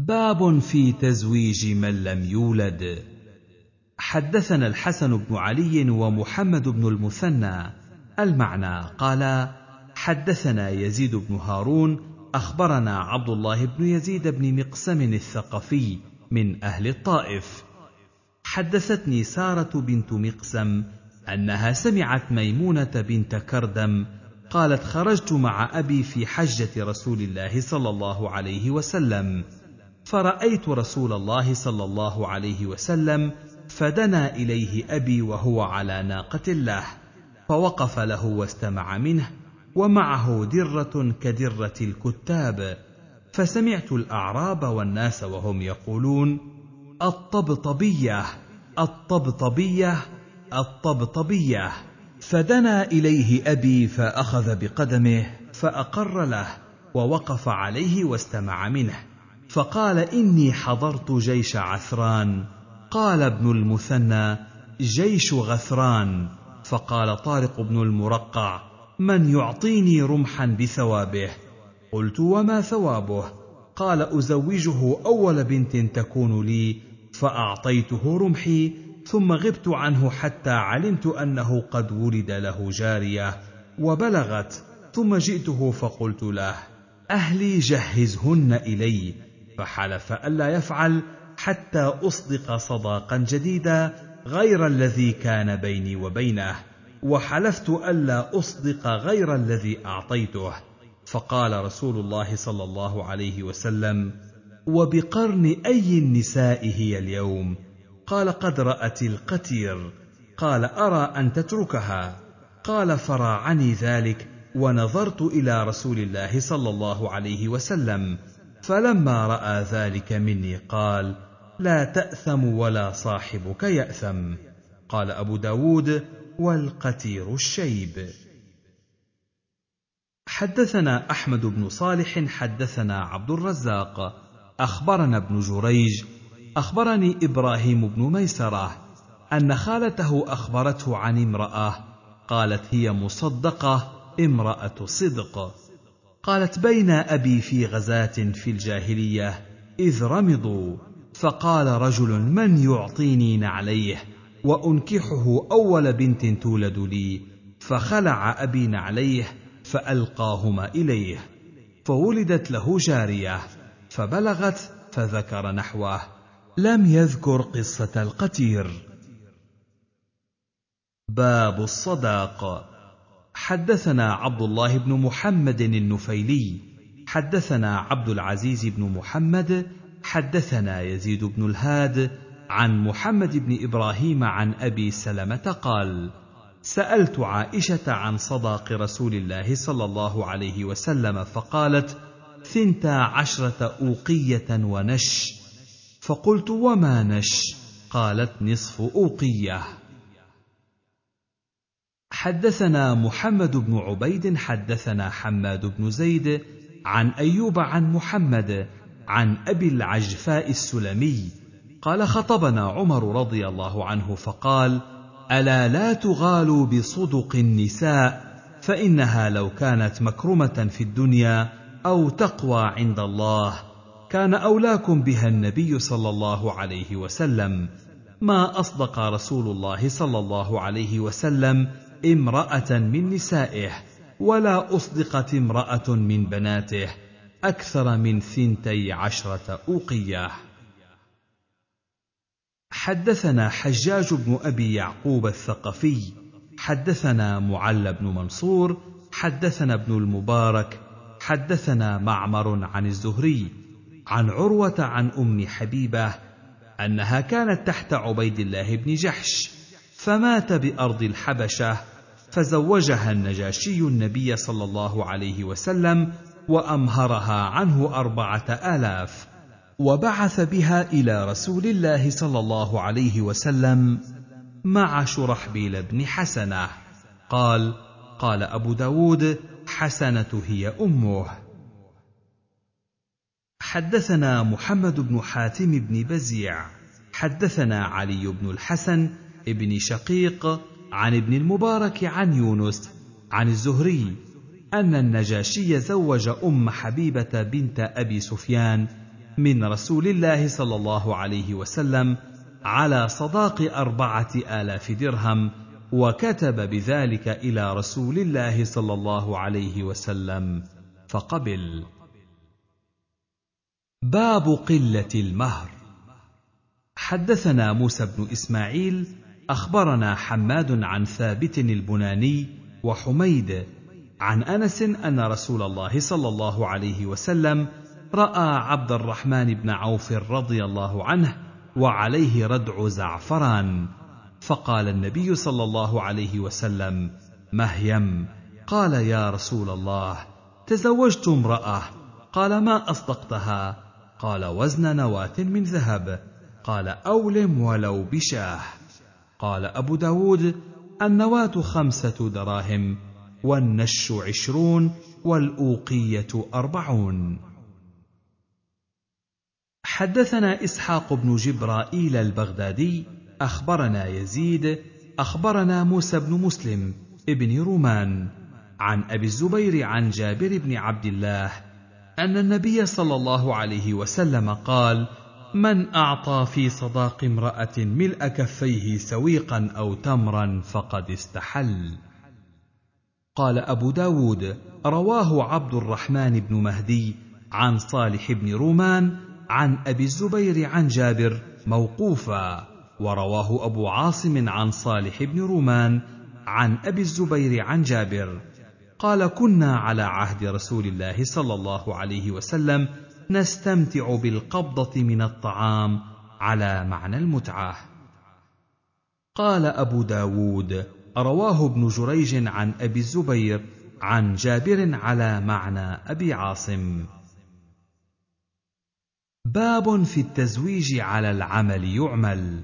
باب في تزويج من لم يولد. حدثنا الحسن بن علي ومحمد بن المثنى. المعنى قال حدثنا يزيد بن هارون أخبرنا عبد الله بن يزيد بن مقسم الثقفي من أهل الطائف. حدثتني سارة بنت مقسم أنها سمعت ميمونة بنت كردم قالت خرجت مع أبي في حجة رسول الله صلى الله عليه وسلم فرأيت رسول الله صلى الله عليه وسلم فدنا إليه أبي وهو على ناقة له فوقف له واستمع منه ومعه درة كدرة الكتاب فسمعت الأعراب والناس وهم يقولون الطبطبية الطبطبية الطبطبية. فدنا إليه أبي فأخذ بقدمه فأقر له ووقف عليه واستمع منه. فقال إني حضرت جيش عثران. قال ابن المثنى جيش غثران. فقال طارق بن المرقع من يعطيني رمحا بثوابه؟ قلت وما ثوابه؟ قال أزوجه أول بنت تكون لي فأعطيته رمحي ثم غبت عنه حتى علمت أنه قد ولد له جارية وبلغت ثم جئته فقلت له أهلي جهزهن إلي. فحلف الا يفعل حتى أصدق صداقا جديدا غير الذي كان بيني وبينه وحلفت الا أصدق غير الذي أعطيته. فقال رسول الله صلى الله عليه وسلم وبقرن أي النساء هي اليوم؟ قال قد رأت القتير. قال أرى أن تتركها. قال فراعني ذلك ونظرت إلى رسول الله صلى الله عليه وسلم. فلما رأى ذلك مني قال لا تأثم ولا صاحبك يأثم. قال أبو داود والقتير الشيب. حدثنا أحمد بن صالح حدثنا عبد الرزاق. أخبرنا ابن جريج أخبرني إبراهيم بن ميسرة أن خالته أخبرته عن امرأة قالت هي مصدقة امرأة صدق. قالت بين أبي في غزاة في الجاهلية إذ رمضوا فقال رجل من يعطيني نعليه وأنكحه أول بنت تولد لي فخلع أبي نعليه فألقاهما إليه فولدت له جارية فبلغت فذكر نحوه. لم يذكر قصة القتير. باب الصداق. حدثنا عبد الله بن محمد النفيلي. حدثنا عبد العزيز بن محمد. حدثنا يزيد بن الهاد. عن محمد بن إبراهيم عن أبي سلمة قال سألت عائشة عن صداق رسول الله صلى الله عليه وسلم فقالت ثنتا عشرة أوقية ونش فقلت وما نش؟ قالت نصف أوقية. حدثنا محمد بن عبيد حدثنا حماد بن زيد عن أيوب عن محمد عن أبي العجفاء السلمي. قال خطبنا عمر رضي الله عنه فقال ألا لا تغالوا بصدق النساء فإنها لو كانت مكرمة في الدنيا أو تقوى عند الله كان أولاكم بها النبي صلى الله عليه وسلم. ما أصدق رسول الله صلى الله عليه وسلم امرأة من نسائه ولا أصدقت امرأة من بناته أكثر من ثنتي عشرة أوقية. حدثنا حجاج بن أبي يعقوب الثقفي حدثنا معل بن منصور حدثنا ابن المبارك حدثنا معمر عن الزهري عن عروة عن أم حبيبة أنها كانت تحت عبيد الله بن جحش فمات بأرض الحبشة فزوجها النجاشي النبي صلى الله عليه وسلم وأمهرها عنه أربعة آلاف وبعث بها إلى رسول الله صلى الله عليه وسلم مع شرحبيل بن حسنة قال قال أبو داود حسنة هي أمه حدثنا محمد بن حاتم بن بزيع حدثنا علي بن الحسن ابن شقيق عن ابن المبارك عن يونس عن الزهري أن النجاشي زوج أم حبيبة بنت أبي سفيان من رسول الله صلى الله عليه وسلم على صداق أربعة آلاف درهم وكتب بذلك إلى رسول الله صلى الله عليه وسلم فقبل. باب قلة المهر. حدثنا موسى بن إسماعيل أخبرنا حماد عن ثابت البناني وحميد عن أنس أن رسول الله صلى الله عليه وسلم رأى عبد الرحمن بن عوف رضي الله عنه وعليه ردع زعفران. فقال النبي صلى الله عليه وسلم مهيم. قال يا رسول الله تزوجت امرأة. قال ما أصدقتها؟ قال وزن نواة من ذهب. قال أولم ولو بشاه. قال أبو داود النواة خمسة دراهم والنش عشرون والأوقية أربعون. حدثنا إسحاق بن جبرائيل البغدادي. أخبرنا يزيد. أخبرنا موسى بن مسلم ابن رومان. عن أبي الزبير عن جابر بن عبد الله أن النبي صلى الله عليه وسلم قال من أعطى في صداق امرأة ملء كفيه سويقا أو تمرا فقد استحل. قال أبو داود رواه عبد الرحمن بن مهدي عن صالح بن رومان عن أبي الزبير عن جابر موقوفا ورواه أبو عاصم عن صالح بن رومان عن أبي الزبير عن جابر. قال كنا على عهد رسول الله صلى الله عليه وسلم نستمتع بالقبضة من الطعام على معنى المتعة. قال أبو داود رواه ابن جريج عن أبي الزبير عن جابر على معنى أبي عاصم. باب في التزويج على العمل يعمل.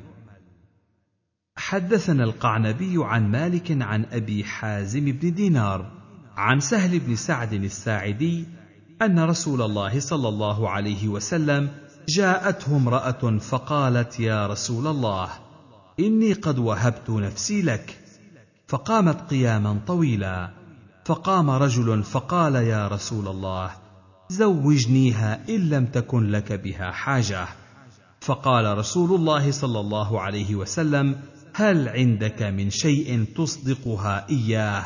حدثنا القعنبي عن مالك عن أبي حازم بن دينار عن سهل بن سعد الساعدي أن رسول الله صلى الله عليه وسلم جاءته امرأة فقالت يا رسول الله إني قد وهبت نفسي لك. فقامت قياما طويلا. فقام رجل فقال يا رسول الله زوجنيها إن لم تكن لك بها حاجة. فقال رسول الله صلى الله عليه وسلم هل عندك من شيء تصدقها إياه؟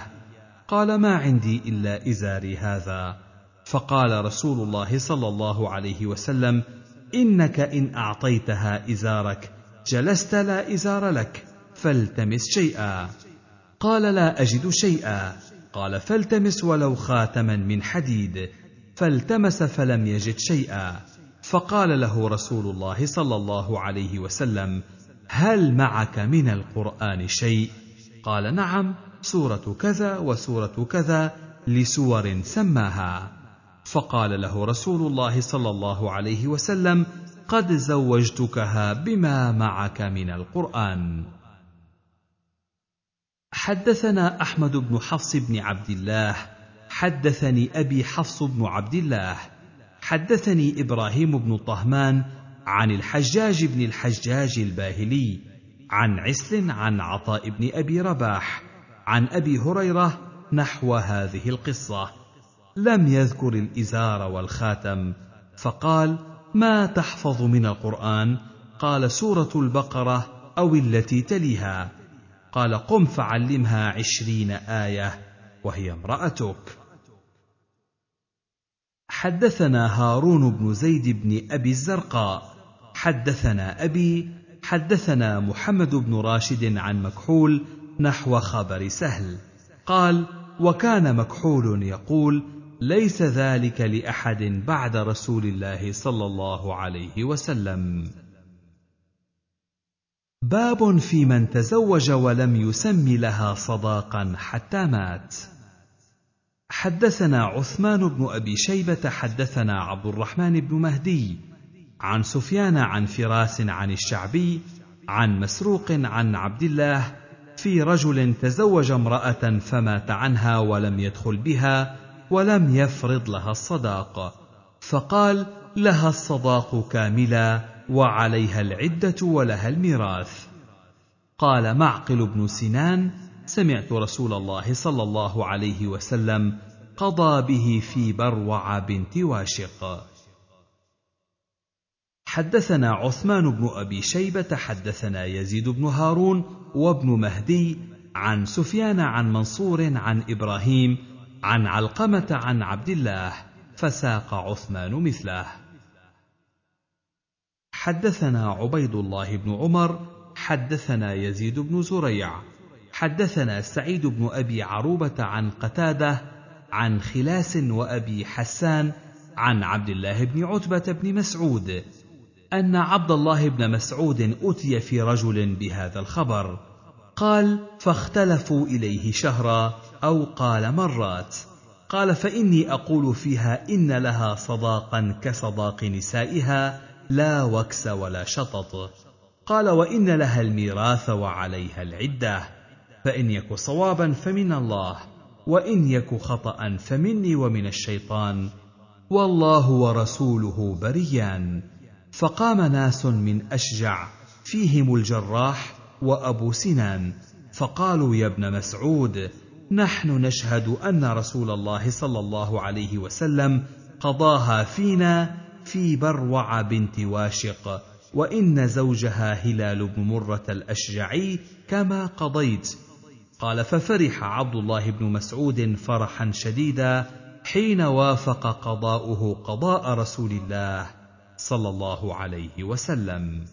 قال ما عندي إلا إزاري هذا. فقال رسول الله صلى الله عليه وسلم إنك إن أعطيتها إزارك جلست لا إزار لك فالتمس شيئا. قال لا أجد شيئا. قال فالتمس ولو خاتما من حديد فالتمس فلم يجد شيئا. فقال له رسول الله صلى الله عليه وسلم هل معك من القرآن شيء؟ قال نعم سورة كذا وسورة كذا لسور سماها. فقال له رسول الله صلى الله عليه وسلم قد زوجتكها بما معك من القرآن. حدثنا أحمد بن حفص بن عبد الله حدثني أبي حفص بن عبد الله حدثني إبراهيم بن طهمان عن الحجاج بن الحجاج الباهلي عن عسل عن عطاء بن أبي رباح عن أبي هريرة نحو هذه القصة. لم يذكر الإزار والخاتم فقال ما تحفظ من القرآن؟ قال سورة البقرة أو التي تليها. قال قم فعلمها عشرين آية وهي امرأتك. حدثنا هارون بن زيد بن أبي الزرقاء. حدثنا أبي حدثنا محمد بن راشد عن مكحول نحو خبر سهل. قال وكان مكحول يقول ليس ذلك لأحد بعد رسول الله صلى الله عليه وسلم. باب في من تزوج ولم يسم لها صداقا حتى مات. حدثنا عثمان بن أبي شيبة حدثنا عبد الرحمن بن مهدي عن سفيان عن فراس عن الشعبي عن مسروق عن عبد الله في رجل تزوج امرأة فمات عنها ولم يدخل بها ولم يفرض لها الصداق. فقال لها الصداق كاملا وعليها العدة ولها الميراث. قال معقل بن سنان سمعت رسول الله صلى الله عليه وسلم قضى به في بروع بنت واشق. حدثنا عثمان بن أبي شيبة حدثنا يزيد بن هارون وابن مهدي عن سفيان عن منصور عن إبراهيم عن علقمة عن عبد الله فساق عثمان مثله. حدثنا عبيد الله بن عمر حدثنا يزيد بن زريع حدثنا سعيد بن أبي عروبة عن قتادة عن خلاس وأبي حسان عن عبد الله بن عتبة بن مسعود. أن عبد الله بن مسعود أتي في رجل بهذا الخبر. قال فاختلفوا إليه شهرا أو قال مرات. قال فإني أقول فيها إن لها صداقا كصداق نسائها لا وكس ولا شطط. قال وإن لها الميراث وعليها العدة. فإن يك صوابا فمن الله وإن يك خطأ فمني ومن الشيطان. والله ورسوله بريان. فقام ناس من أشجع فيهم الجراح وأبو سنان فقالوا يا ابن مسعود نحن نشهد أن رسول الله صلى الله عليه وسلم قضاها فينا في بروع بنت واشق وإن زوجها هلال بن مرة الأشجعي كما قضيت. قال ففرح عبد الله بن مسعود فرحا شديدا حين وافق قضاؤه قضاء رسول الله. صلى الله عليه وسلم.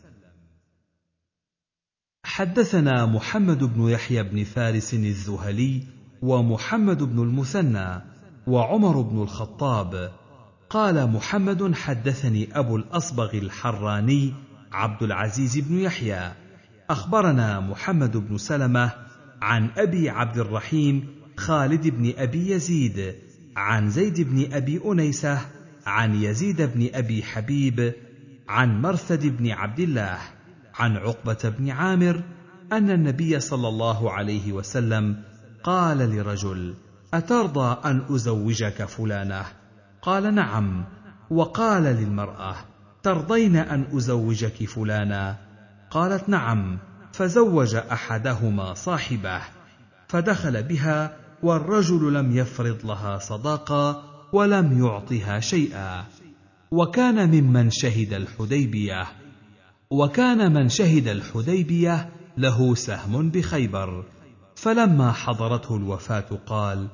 حدثنا محمد بن يحيى بن فارس الذهلي ومحمد بن المثنى وعمر بن الخطاب. قال محمد حدثني أبو الأصبغ الحراني عبد العزيز بن يحيى. أخبرنا محمد بن سلمة عن أبي عبد الرحيم خالد بن أبي يزيد عن زيد بن أبي أنيسة عن يزيد بن أبي حبيب عن مرثد بن عبد الله عن عقبة بن عامر أن النبي صلى الله عليه وسلم قال لرجل أترضى أن أزوجك فلانة؟ قال نعم. وقال للمرأة ترضين أن أزوجك فلانا قالت نعم. فزوج أحدهما صاحبه فدخل بها والرجل لم يفرض لها صداقة ولم يعطها شيئا. وكان ممن شهد الحديبية. وكان من شهد الحديبية له سهم بخيبر. فلما حضرته الوفاة قال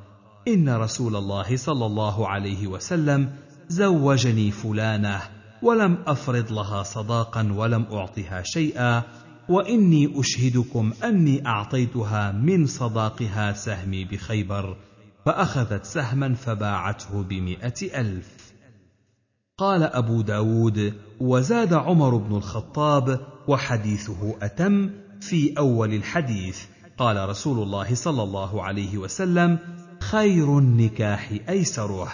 إن رسول الله صلى الله عليه وسلم زوجني فلانة ولم أفرض لها صداقا ولم أعطها شيئا وإني أشهدكم أني أعطيتها من صداقها سهمي بخيبر فأخذت سهما فباعته بمائه ألف. قال أبو داود وزاد عمر بن الخطاب وحديثه أتم في أول الحديث. قال رسول الله صلى الله عليه وسلم خير النكاح أيسره.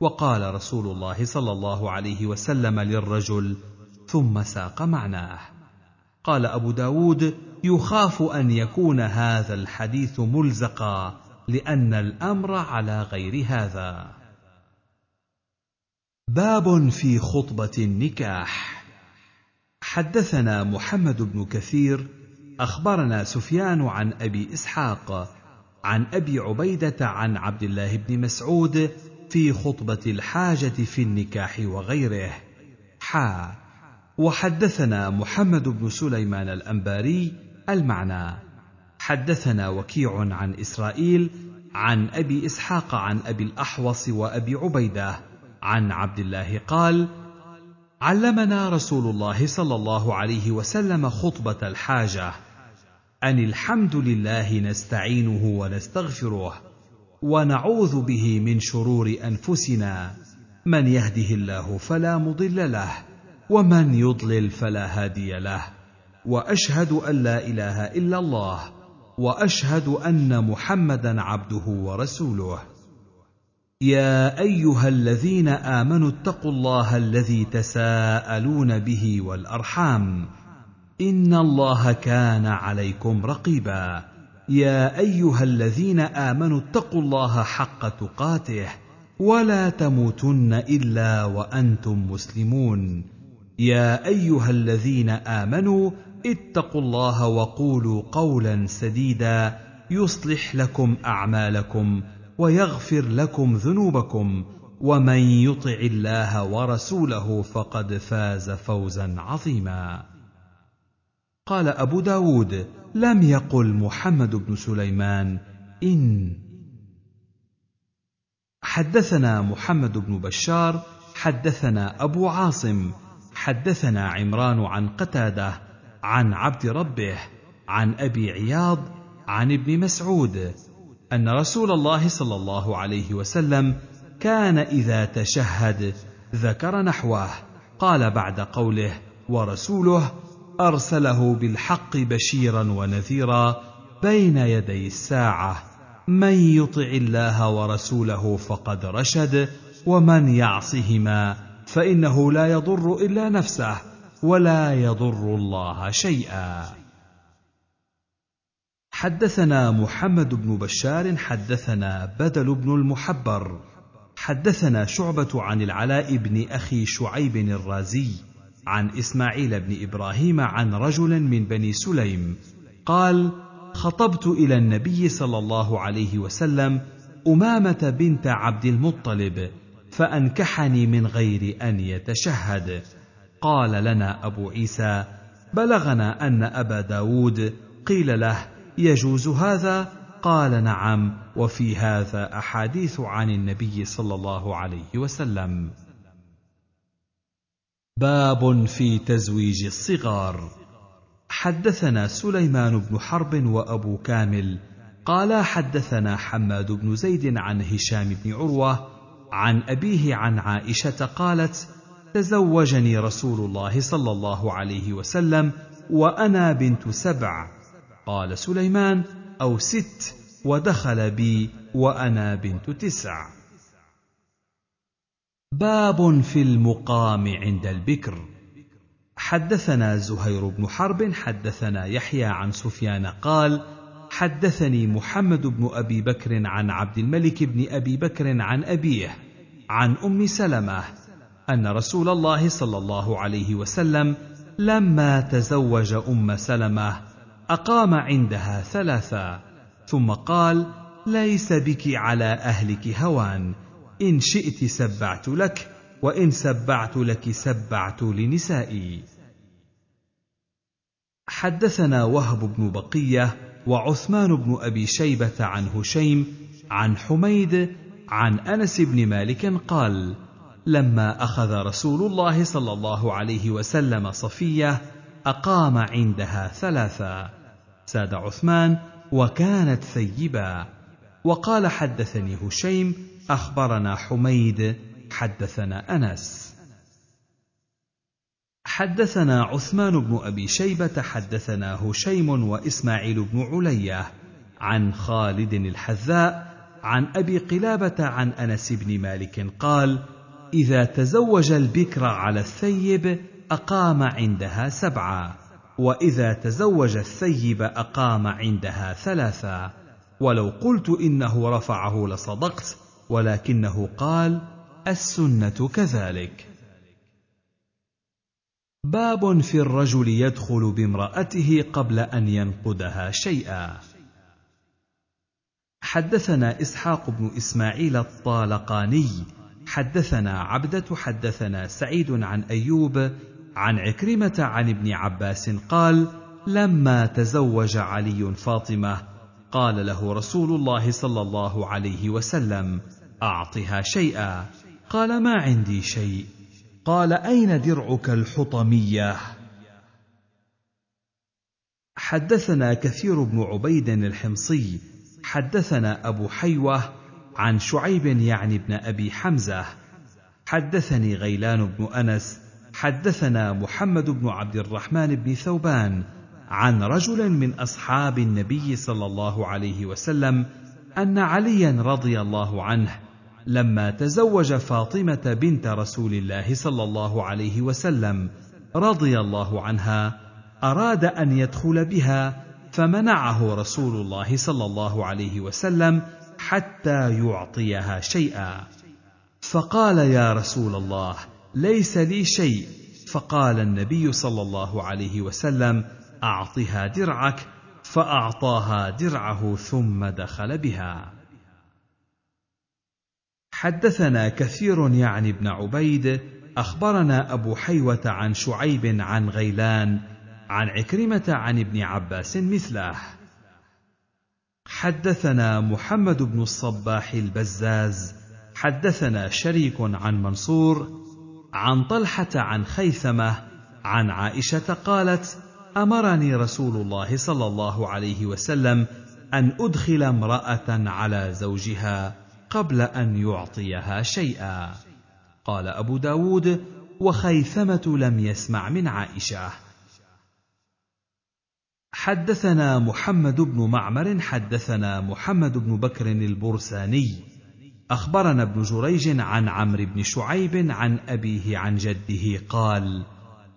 وقال رسول الله صلى الله عليه وسلم للرجل ثم ساق معناه. قال أبو داود يخاف أن يكون هذا الحديث ملزقا. لأن الأمر على غير هذا. باب في خطبة النكاح. حدثنا محمد بن كثير أخبرنا سفيان عن أبي إسحاق عن أبي عبيدة عن عبد الله بن مسعود في خطبة الحاجة في النكاح وغيره. حا. وحدثنا محمد بن سليمان الأنباري المعنى. حدثنا وكيع عن إسرائيل عن أبي إسحاق عن أبي الأحوص وأبي عبيدة عن عبد الله قال علمنا رسول الله صلى الله عليه وسلم خطبة الحاجة أن الحمد لله نستعينه ونستغفره ونعوذ به من شرور أنفسنا من يهده الله فلا مضل له ومن يضلل فلا هادي له وأشهد أن لا إله إلا الله وأشهد أن محمدا عبده ورسوله. يا أيها الذين آمنوا اتقوا الله الذي تساءلون به والأرحام. إن الله كان عليكم رقيبا. يا أيها الذين آمنوا اتقوا الله حق تقاته. ولا تموتن إلا وأنتم مسلمون. يا أيها الذين آمنوا اتقوا الله وقولوا قولا سديدا يصلح لكم أعمالكم ويغفر لكم ذنوبكم ومن يطع الله ورسوله فقد فاز فوزا عظيما. قال أبو داود لم يقل محمد بن سليمان إن. حدثنا محمد بن بشار حدثنا أبو عاصم حدثنا عمران عن قتادة عن عبد ربه عن أبي عياض عن ابن مسعود أن رسول الله صلى الله عليه وسلم كان إذا تشهد ذكر نحوه. قال بعد قوله ورسوله أرسله بالحق بشيرا ونذيرا بين يدي الساعة من يطع الله ورسوله فقد رشد ومن يعصهما فإنه لا يضر إلا نفسه ولا يضر الله شيئا. حدثنا محمد بن بشار حدثنا بدل بن المحبر حدثنا شعبة عن العلاء بن أخي شعيب الرازي عن إسماعيل بن إبراهيم عن رجل من بني سليم قال خطبت إلى النبي صلى الله عليه وسلم أمامة بنت عبد المطلب فأنكحني من غير أن يتشهد. قال لنا أبو عيسى بلغنا أن أبا داود قيل له يجوز هذا؟ قال نعم وفي هذا أحاديث عن النبي صلى الله عليه وسلم. باب في تزويج الصغار. حدثنا سليمان بن حرب وأبو كامل قال حدثنا حماد بن زيد عن هشام بن عروة عن أبيه عن عائشة قالت تزوجني رسول الله صلى الله عليه وسلم وأنا بنت سبع. قال سليمان أو ست ودخل بي وأنا بنت تسع. باب في المقام عند البكر. حدثنا زهير بن حرب حدثنا يحيى عن سفيان قال حدثني محمد بن أبي بكر عن عبد الملك بن أبي بكر عن أبيه عن أم سلمة أن رسول الله صلى الله عليه وسلم لما تزوج أم سلمة أقام عندها ثلاثا ثم قال ليس بك على أهلك هوان إن شئت سبعت لك وإن سبعت لك سبعت لنسائي. حدثنا وهب بن بقية وعثمان بن أبي شيبة عن هشيم عن حميد عن أنس بن مالك قال لما أخذ رسول الله صلى الله عليه وسلم صفية أقام عندها ثلاثا ساد عثمان وكانت ثيبا وقال حدثني هشيم أخبرنا حميد حدثنا أنس. حدثنا عثمان بن أبي شيبة حدثنا هشيم وإسماعيل بن علية عن خالد الحذاء عن أبي قلابة عن أنس بن مالك قال إذا تزوج البكر على الثيب أقام عندها سبعا وإذا تزوج الثيب أقام عندها ثلاثا ولو قلت إنه رفعه لصدقت ولكنه قال السنة كذلك. باب في الرجل يدخل بامرأته قبل أن ينقدها شيئا. حدثنا إسحاق بن إسماعيل الطالقاني حدثنا عبدة حدثنا سعيد عن أيوب عن عكرمة عن ابن عباس قال لما تزوج علي فاطمة قال له رسول الله صلى الله عليه وسلم أعطها شيئا قال ما عندي شيء قال أين درعك الحطمية؟ حدثنا كثير بن عبيد الحمصي حدثنا أبو حيوة عن شعيب يعني ابن أبي حمزة حدثني غيلان بن أنس حدثنا محمد بن عبد الرحمن بن ثوبان عن رجل من أصحاب النبي صلى الله عليه وسلم أن عليا رضي الله عنه لما تزوج فاطمة بنت رسول الله صلى الله عليه وسلم رضي الله عنها أراد أن يدخل بها فمنعه رسول الله صلى الله عليه وسلم حتى يعطيها شيئا. فقال يا رسول الله ليس لي شيء. فقال النبي صلى الله عليه وسلم أعطها درعك. فأعطاها درعه ثم دخل بها. حدثنا كثير يعني ابن عبيد. أخبرنا أبو حيوة عن شعيب عن غيلان عن عكرمة عن ابن عباس مثله. حدثنا محمد بن الصباح البزاز حدثنا شريك عن منصور عن طلحة عن خيثمة عن عائشة قالت أمرني رسول الله صلى الله عليه وسلم أن أدخل امرأة على زوجها قبل أن يعطيها شيئا. قال أبو داود وخيثمة لم يسمع من عائشة. حدثنا محمد بن معمر حدثنا محمد بن بكر البرساني. أخبرنا ابن جريج عن عمرو بن شعيب عن أبيه عن جده قال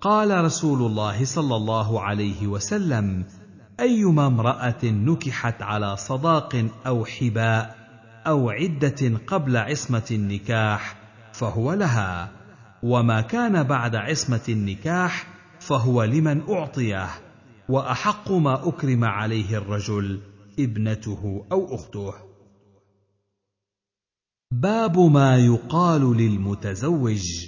قال رسول الله صلى الله عليه وسلم أيما امرأة نكحت على صداق أو حباء أو عدة قبل عصمة النكاح فهو لها وما كان بعد عصمة النكاح فهو لمن أعطيه. وأحق ما أكرم عليه الرجل ابنته أو أخته. باب ما يقال للمتزوج.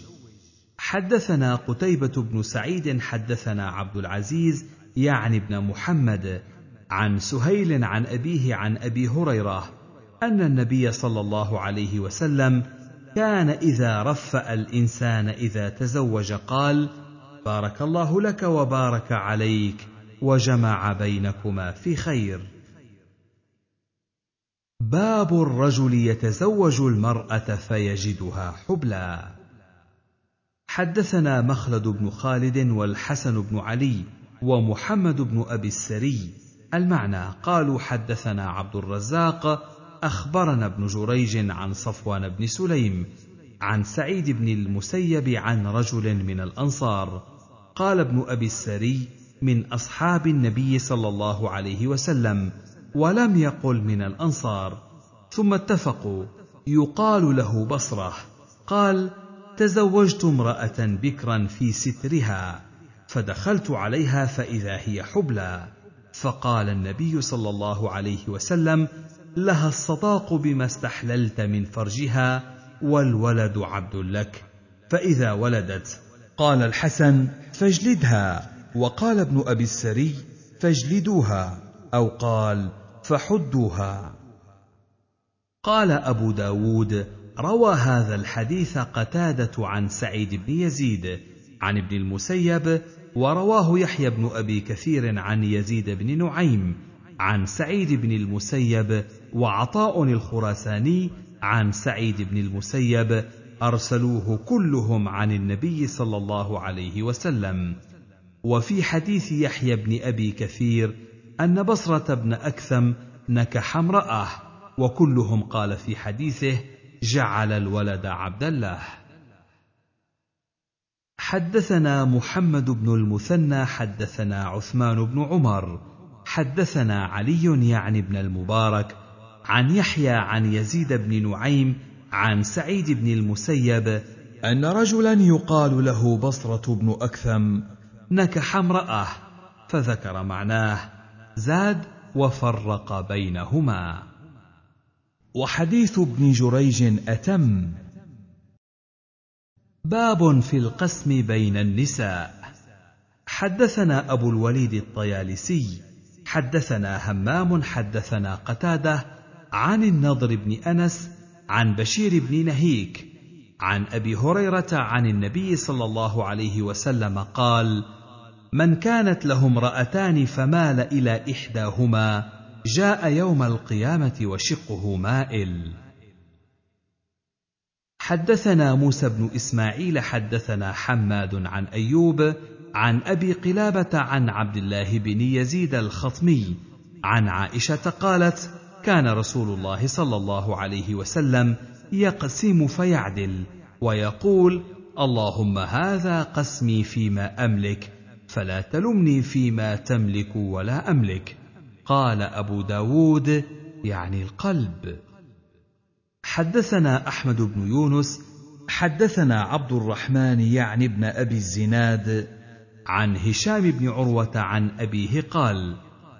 حدثنا قتيبة بن سعيد حدثنا عبد العزيز يعني ابن محمد عن سهيل عن أبيه عن أبي هريرة أن النبي صلى الله عليه وسلم كان إذا رفأ الإنسان إذا تزوج قال: بارك الله لك وبارك عليك وجمع بينكما في خير. باب الرجل يتزوج المرأة فيجدها حبلى. حدثنا مخلد بن خالد والحسن بن علي ومحمد بن أبي السري المعنى قالوا حدثنا عبد الرزاق أخبرنا ابن جريج عن صفوان بن سليم عن سعيد بن المسيب عن رجل من الأنصار قال ابن أبي السري من أصحاب النبي صلى الله عليه وسلم ولم يقل من الأنصار. ثم اتفقوا. يقال له بصرة. قال تزوجت امرأة بكرا في سترها فدخلت عليها فإذا هي حبلى. فقال النبي صلى الله عليه وسلم لها الصداق بما استحللت من فرجها والولد عبد لك فإذا ولدت. قال الحسن فاجلدها. وقال ابن أبي السري فاجلدوها أو قال فحدوها قال أبو داود روى هذا الحديث قتادة عن سعيد بن يزيد عن ابن المسيب ورواه يحيى بن أبي كثير عن يزيد بن نعيم عن سعيد بن المسيب وعطاء الخراساني عن سعيد بن المسيب أرسلوه كلهم عن النبي صلى الله عليه وسلم. وفي حديث يحيى بن أبي كثير أن بصرة بن أكثم نكح امرأة وكلهم قال في حديثه جعل الولد عبد الله حدثنا محمد بن المثنى حدثنا عثمان بن عمر حدثنا علي يعني بن المبارك عن يحيى عن يزيد بن نعيم عن سعيد بن المسيب أن رجلا يقال له بصرة بن أكثم. نكح امرأه فذكر معناه زاد وفرق بينهما. وحديث ابن جريج أتم. باب في القسم بين النساء. حدثنا أبو الوليد الطيالسي حدثنا همام حدثنا قتادة عن النضر بن أنس عن بشير بن نهيك عن أبي هريرة عن النبي صلى الله عليه وسلم قال من كانت له امراتان فمال إلى إحداهما جاء يوم القيامة وشقه مائل. حدثنا موسى بن إسماعيل حدثنا حماد عن أيوب عن أبي قلابة عن عبد الله بن يزيد الخطمي عن عائشة قالت كان رسول الله صلى الله عليه وسلم يقسم فيعدل ويقول اللهم هذا قسمي فيما أملك فلا تلمني فيما تملك ولا أملك. قال أبو داود يعني القلب. حدثنا أحمد بن يونس حدثنا عبد الرحمن يعني ابن أبي الزناد عن هشام بن عروة عن أبيه قال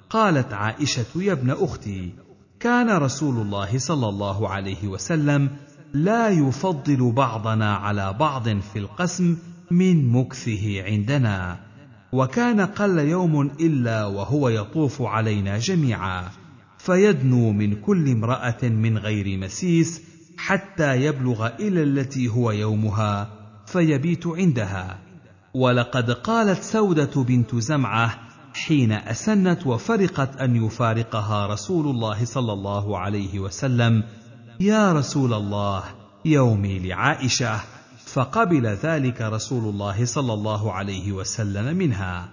قالت عائشة يا ابن أختي كان رسول الله صلى الله عليه وسلم لا يفضل بعضنا على بعض في القسم من مكثه عندنا. وكان قل يوم إلا وهو يطوف علينا جميعا فيدنو من كل امرأة من غير مسيس حتى يبلغ إلى التي هو يومها فيبيت عندها. ولقد قالت سودة بنت زمعة حين أسنت وفرقت أن يفارقها رسول الله صلى الله عليه وسلم يا رسول الله يومي لعائشة فقبل ذلك رسول الله صلى الله عليه وسلم منها.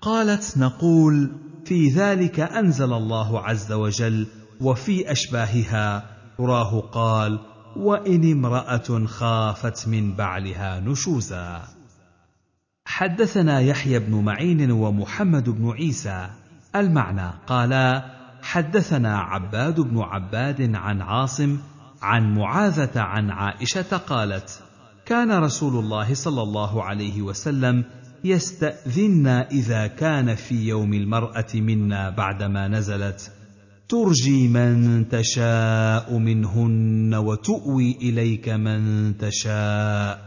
قالت نقول في ذلك أنزل الله عز وجل وفي أشباهها. تراه قال وإن امرأة خافت من بعلها نشوزا. حدثنا يحيى بن معين ومحمد بن عيسى. المعنى قالا حدثنا عباد بن عباد عن عاصم عن معاذة عن عائشة قالت كان رسول الله صلى الله عليه وسلم يستاذنا إذا كان في يوم المرأة منا بعدما نزلت. ترجي من تشاء منهن وتؤوي إليك من تشاء.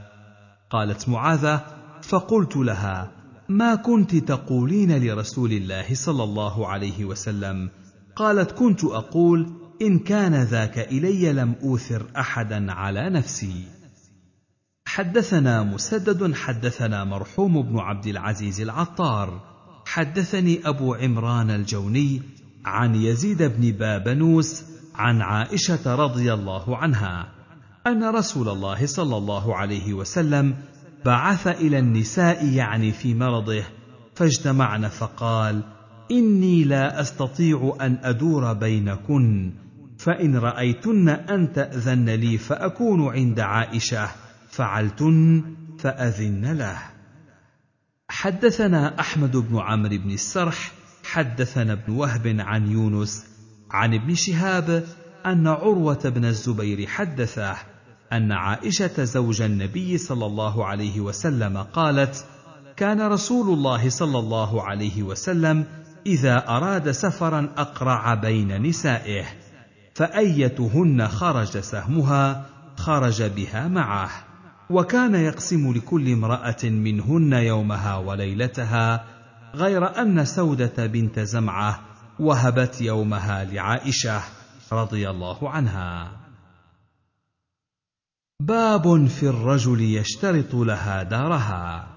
قالت معاذة فقلت لها ما كنت تقولين لرسول الله صلى الله عليه وسلم؟ قالت كنت أقول إن كان ذاك إلي لم أوثر أحدا على نفسي. حدثنا مسدد حدثنا مرحوم بن عبد العزيز العطار. حدثني أبو عمران الجوني عن يزيد بن بابنوس عن عائشة رضي الله عنها أن رسول الله صلى الله عليه وسلم بعث إلى النساء يعني في مرضه فاجتمعن فقال إني لا أستطيع أن أدور بينكن فإن رأيتن أن تأذن لي فأكون عند عائشة. فعلتن فأذن له. حدثنا أحمد بن عمرو بن السرح حدثنا ابن وهب عن يونس عن ابن شهاب أن عروة بن الزبير حدثه أن عائشة زوج النبي صلى الله عليه وسلم قالت كان رسول الله صلى الله عليه وسلم إذا أراد سفرا أقرع بين نسائه فأيتهن خرج سهمها خرج بها معه. وكان يقسم لكل امرأة منهن يومها وليلتها غير أن سودة بنت زمعة وهبت يومها لعائشة رضي الله عنها. باب في الرجل يشترط لها دارها.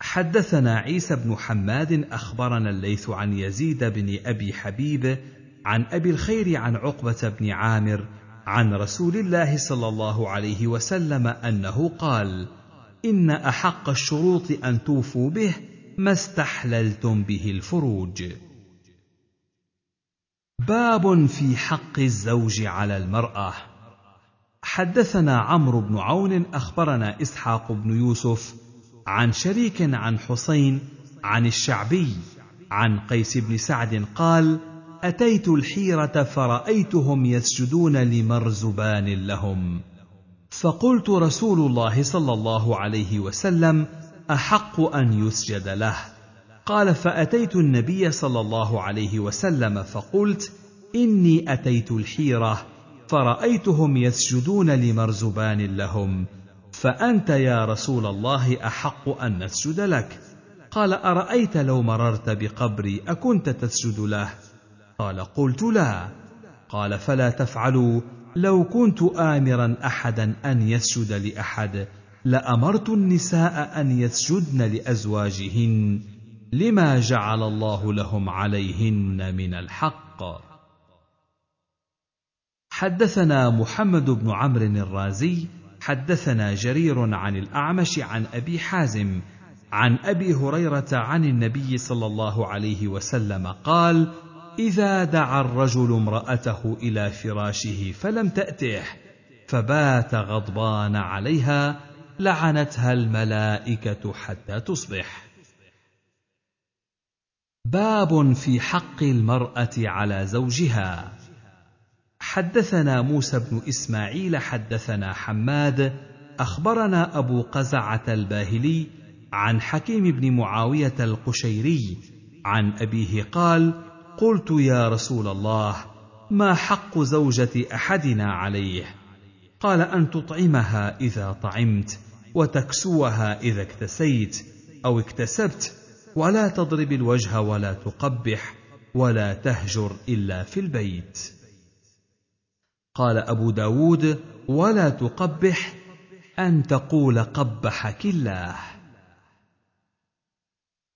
حدثنا عيسى بن حماد أخبرنا الليث عن يزيد بن أبي حبيب عن أبي الخير عن عقبة بن عامر عن رسول الله صلى الله عليه وسلم أنه قال إن أحق الشروط أن توفوا به ما استحللتم به الفروج. باب في حق الزوج على المرأة. حدثنا عمرو بن عون أخبرنا إسحاق بن يوسف عن شريك عن حسين عن الشعبي عن قيس بن سعد قال أتيت الحيرة فرأيتهم يسجدون لمرزبان لهم. فقلت رسول الله صلى الله عليه وسلم أحق أن يسجد له. قال فأتيت النبي صلى الله عليه وسلم فقلت إني أتيت الحيرة فرأيتهم يسجدون لمرزبان لهم. فأنت يا رسول الله أحق أن نسجد لك. قال أرأيت لو مررت بقبري أكنت تسجد له؟ قال قلت لا. قال فلا تفعلوا لو كنت آمرا أحدا أن يسجد لأحد لأمرت النساء أن يسجدن لأزواجهن لما جعل الله لهم عليهن من الحق. حدثنا محمد بن عمرو الرازي حدثنا جرير عن الأعمش عن أبي حازم عن أبي هريرة عن النبي صلى الله عليه وسلم قال إذا دعا الرجل امرأته إلى فراشه فلم تأته فبات غضبان عليها لعنتها الملائكة حتى تصبح. باب في حق المرأة على زوجها. حدثنا موسى بن إسماعيل حدثنا حماد أخبرنا أبو قزعة الباهلي عن حكيم بن معاوية القشيري عن أبيه قال قلت يا رسول الله ما حق زوجة أحدنا عليه؟ قال أن تطعمها إذا طعمت وتكسوها إذا اكتسيت أو اكتسبت ولا تضرب الوجه ولا تقبح ولا تهجر إلا في البيت. قال أبو داود ولا تقبح أن تقول قبحك الله.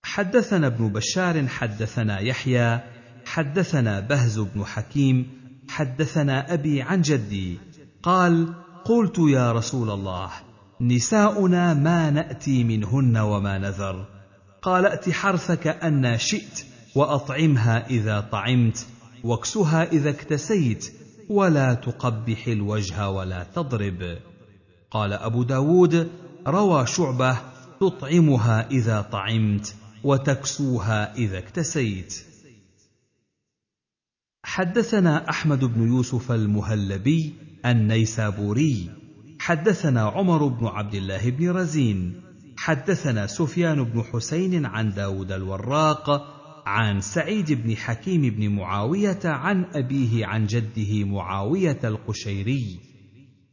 حدثنا ابن بشار حدثنا يحيى حدثنا بهز بن حكيم حدثنا أبي عن جدي قال قلت يا رسول الله نساؤنا ما نأتي منهن وما نذر. قال ائت حرثك أن شئت وأطعمها إذا طعمت واكسها إذا اكتسيت ولا تقبح الوجه ولا تضرب. قال أبو داود روى شعبة تطعمها إذا طعمت وتكسوها إذا اكتسيت. حدثنا أحمد بن يوسف المهلبي النيسابوري. حدثنا عمر بن عبد الله بن رزين. حدثنا سفيان بن حسين عن داود الوراق عن سعيد بن حكيم بن معاوية عن أبيه عن جده معاوية القشيري.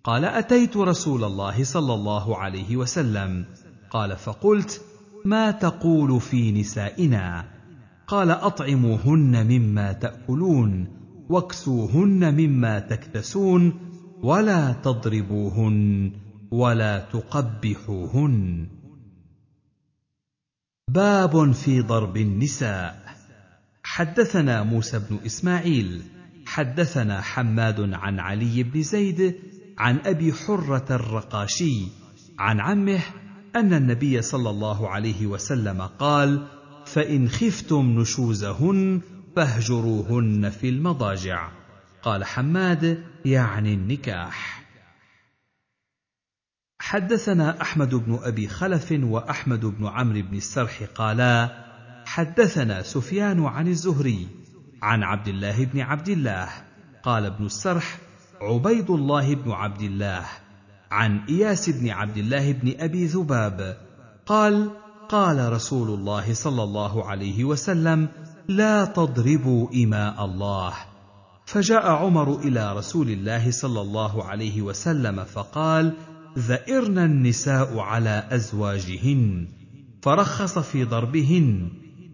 قال أتيت رسول الله صلى الله عليه وسلم. قال فقلت ما تقول في نسائنا؟ قال أطعموهن مما تأكلون واكسوهن مما تكتسون ولا تضربوهن ولا تقبحوهن. باب في ضرب النساء. حدثنا موسى بن إسماعيل حدثنا حماد عن علي بن زيد عن أبي حرة الرقاشي عن عمه أن النبي صلى الله عليه وسلم قال فإن خفتم نشوزهن فاهجروهن في المضاجع. قال حماد يعني النكاح. حدثنا أحمد بن أبي خلف وأحمد بن عمرو بن السرح قالا حدثنا سفيان عن الزهري عن عبد الله بن عبد الله. قال ابن السرح عبيد الله بن عبد الله عن إياس بن عبد الله بن أبي ذباب. قال قال رسول الله صلى الله عليه وسلم لا تضربوا إماء الله. فجاء عمر إلى رسول الله صلى الله عليه وسلم فقال ذئرن النساء على أزواجهن. فرخص في ضربهن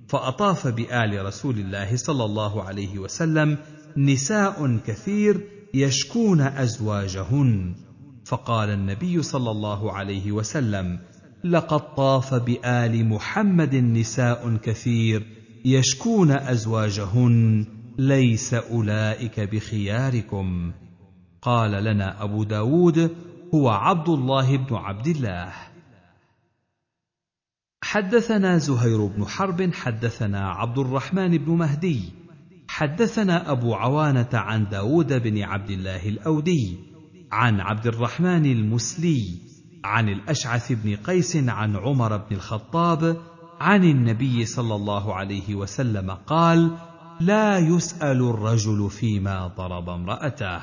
فأطاف بآل رسول الله صلى الله عليه وسلم نساء كثير يشكون أزواجهن. فقال النبي صلى الله عليه وسلم لقد طاف بآل محمد نساء كثير يشكون أزواجهن ليس أولئك بخياركم. قال لنا أبو داود هو عبد الله بن عبد الله. حدثنا زهير بن حرب حدثنا عبد الرحمن بن مهدي. حدثنا أبو عوانة عن داود بن عبد الله الأودي عن عبد الرحمن المسلي. عن الأشعث بن قيس عن عمر بن الخطاب عن النبي صلى الله عليه وسلم قال لا يسأل الرجل فيما ضرب امرأته.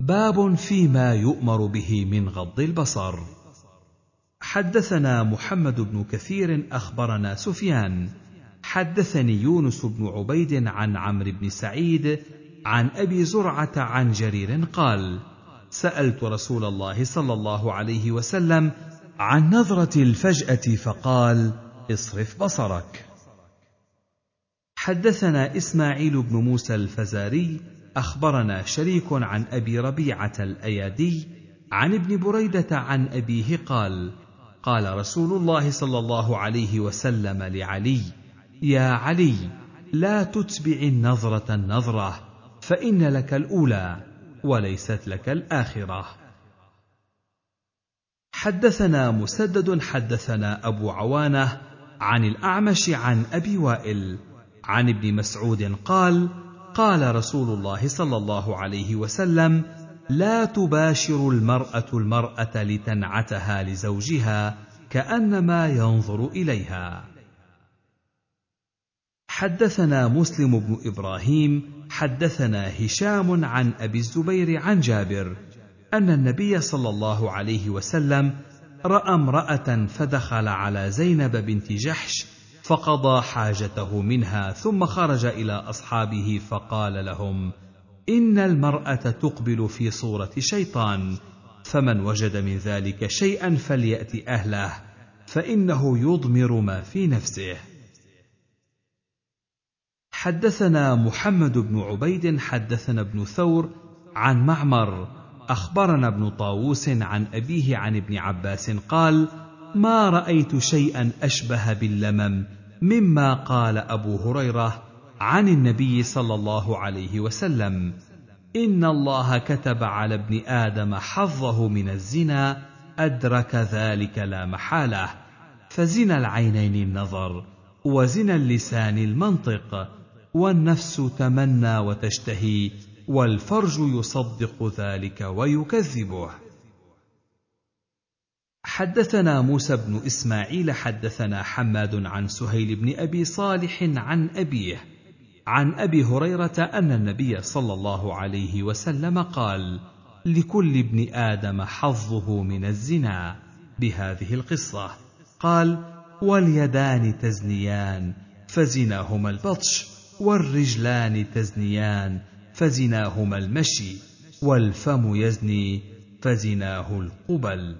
باب فيما يؤمر به من غض البصر. حدثنا محمد بن كثير أخبرنا سفيان. حدثني يونس بن عبيد عن عمرو بن سعيد عن أبي زرعة عن جرير قال سألت رسول الله صلى الله عليه وسلم عن نظرة الفجأة فقال اصرف بصرك. حدثنا إسماعيل بن موسى الفزاري أخبرنا شريك عن أبي ربيعة الأيادي عن ابن بريدة عن أبيه قال قال رسول الله صلى الله عليه وسلم لعلي يا علي لا تتبع النظرة النظرة فإن لك الأولى. وليست لك الآخرة. حدثنا مسدد حدثنا أبو عوانة عن الأعمش عن أبي وائل عن ابن مسعود قال قال رسول الله صلى الله عليه وسلم لا تباشر المرأة المرأة لتنعتها لزوجها كأنما ينظر إليها. حدثنا مسلم بن إبراهيم حدثنا هشام عن أبي الزبير عن جابر أن النبي صلى الله عليه وسلم رأى امرأة فدخل على زينب بنت جحش فقضى حاجته منها ثم خرج إلى أصحابه فقال لهم إن المرأة تقبل في صورة شيطان فمن وجد من ذلك شيئا فليأت أهله فإنه يضمر ما في نفسه. حدثنا محمد بن عبيد حدثنا ابن ثور عن معمر أخبرنا ابن طاووس عن أبيه عن ابن عباس قال ما رأيت شيئا أشبه باللمم مما قال أبو هريرة عن النبي صلى الله عليه وسلم. إن الله كتب على ابن آدم حظه من الزنا أدرك ذلك لا محالة. فزنا العينين النظر وزنا اللسان المنطق والنفس تمنى وتشتهي والفرج يصدق ذلك ويكذبه. حدثنا موسى بن إسماعيل حدثنا حماد عن سهيل بن أبي صالح عن أبيه عن أبي هريرة أن النبي صلى الله عليه وسلم قال لكل ابن آدم حظه من الزنا. بهذه القصة قال واليدان تزنيان فزناهما البطش. والرجلان تزنيان فزناهما المشي والفم يزني فزناه القبل.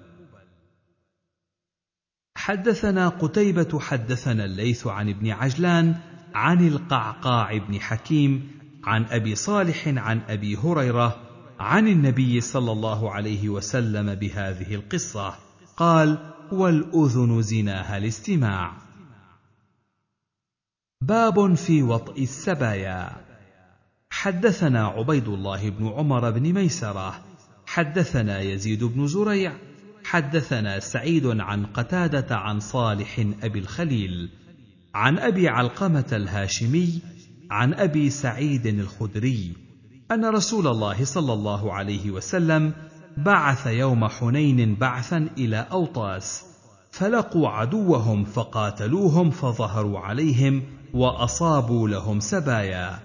حدثنا قتيبة حدثنا الليث عن ابن عجلان عن القعقاع بن حكيم عن أبي صالح عن أبي هريرة عن النبي صلى الله عليه وسلم بهذه القصة. قال والأذن زناها الاستماع. باب في وطء السبايا. حدثنا عبيد الله بن عمر بن ميسرة. حدثنا يزيد بن زريع. حدثنا سعيد عن قتادة عن صالح أبي الخليل. عن أبي علقمة الهاشمي. عن أبي سعيد الخدري. أن رسول الله صلى الله عليه وسلم بعث يوم حنين بعثا إلى أوطاس فلقوا عدوهم فقاتلوهم فظهروا عليهم وأصابوا لهم سبايا.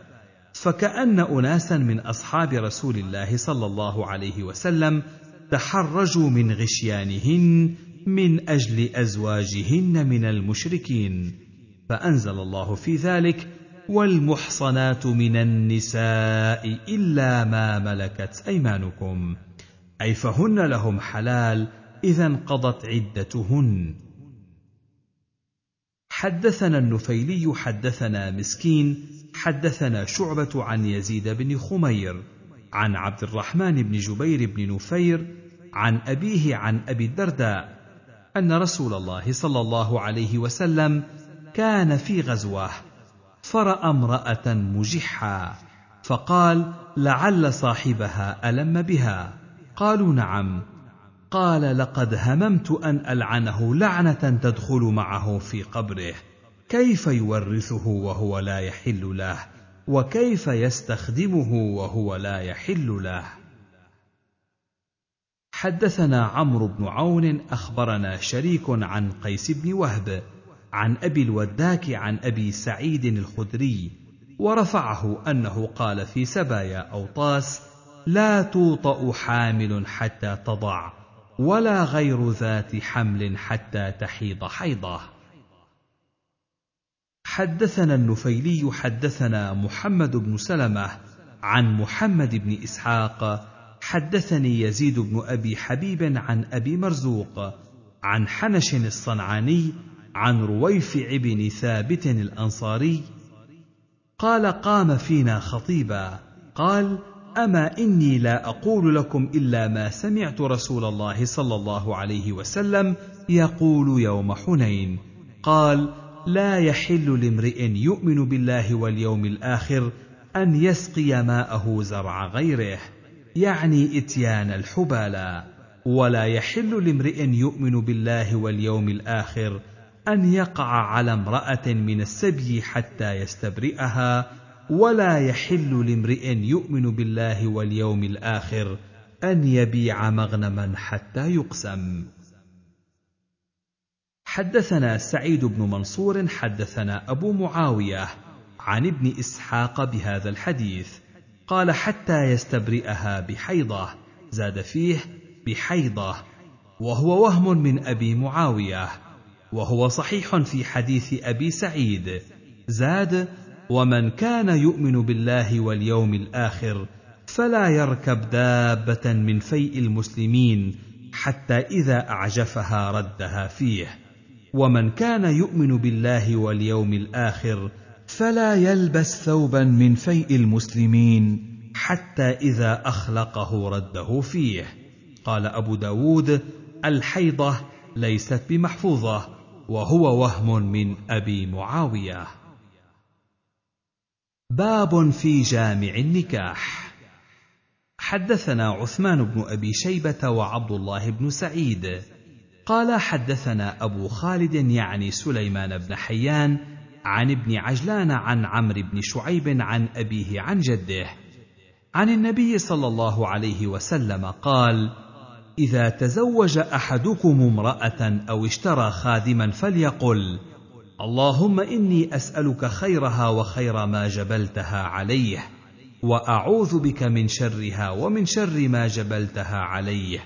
فكأن اناسا من أصحاب رسول الله صلى الله عليه وسلم تحرجوا من غشيانهن من أجل أزواجهن من المشركين. فأنزل الله في ذلك والمحصنات من النساء إلا ما ملكت أيمانكم. أي فهن لهم حلال إذا انقضت عدتهن. حدثنا النفيلي حدثنا مسكين حدثنا شعبة عن يزيد بن خمير عن عبد الرحمن بن جبير بن نفير عن أبيه عن أبي الدرداء أن رسول الله صلى الله عليه وسلم كان في غزوة فرأى امرأة مجحا فقال لعل صاحبها ألم بها. قالوا نعم. قال لقد هممت أن ألعنه لعنة تدخل معه في قبره. كيف يورثه وهو لا يحل له؟ وكيف يستخدمه وهو لا يحل له؟ حدثنا عمرو بن عون أخبرنا شريك عن قيس بن وهب عن أبي الوداك عن أبي سعيد الخدري ورفعه أنه قال في سبايا أوطاس لا توطأ حامل حتى تضع ولا غير ذات حمل حتى تحيض حيضه. حدثنا النفيلي حدثنا محمد بن سلمة عن محمد بن إسحاق حدثني يزيد بن أبي حبيب عن أبي مرزوق عن حنش الصنعاني عن رويفع بن ثابت الأنصاري قال قام فينا خطيبا قال اما اني لا أقول لكم الا ما سمعت رسول الله صلى الله عليه وسلم يقول يوم حنين. قال لا يحل لامرئ يؤمن بالله واليوم الآخر ان يسقي ماءه زرع غيره يعني إتيان الحبالى ولا يحل لامرئ يؤمن بالله واليوم الآخر ان يقع على امراه من السبي حتى يستبرئها ولا يحل لامرئ يؤمن بالله واليوم الآخر أن يبيع مغنما حتى يقسم. حدثنا سعيد بن منصور حدثنا أبو معاوية عن ابن إسحاق بهذا الحديث قال حتى يستبرئها بحيضة زاد فيه بحيضة وهو وهم من أبي معاوية وهو صحيح في حديث أبي سعيد زاد ومن كان يؤمن بالله واليوم الآخر فلا يركب دابه من فيء المسلمين حتى اذا اعجفها ردها فيه. ومن كان يؤمن بالله واليوم الآخر فلا يلبس ثوبا من فيء المسلمين حتى اذا اخلقه رده فيه. قال ابو داود الحيضه ليست بمحفوظه وهو وهم من ابي معاويه. باب في جامع النكاح. حدثنا عثمان بن أبي شيبة وعبد الله بن سعيد. قال حدثنا أبو خالد يعني سليمان بن حيان عن ابن عجلان عن عمرو بن شعيب عن أبيه عن جده. عن النبي صلى الله عليه وسلم قال إذا تزوج أحدكم امرأة أو اشترى خادما فليقل اللهم إني أسألك خيرها وخير ما جبلتها عليه وأعوذ بك من شرها ومن شر ما جبلتها عليه.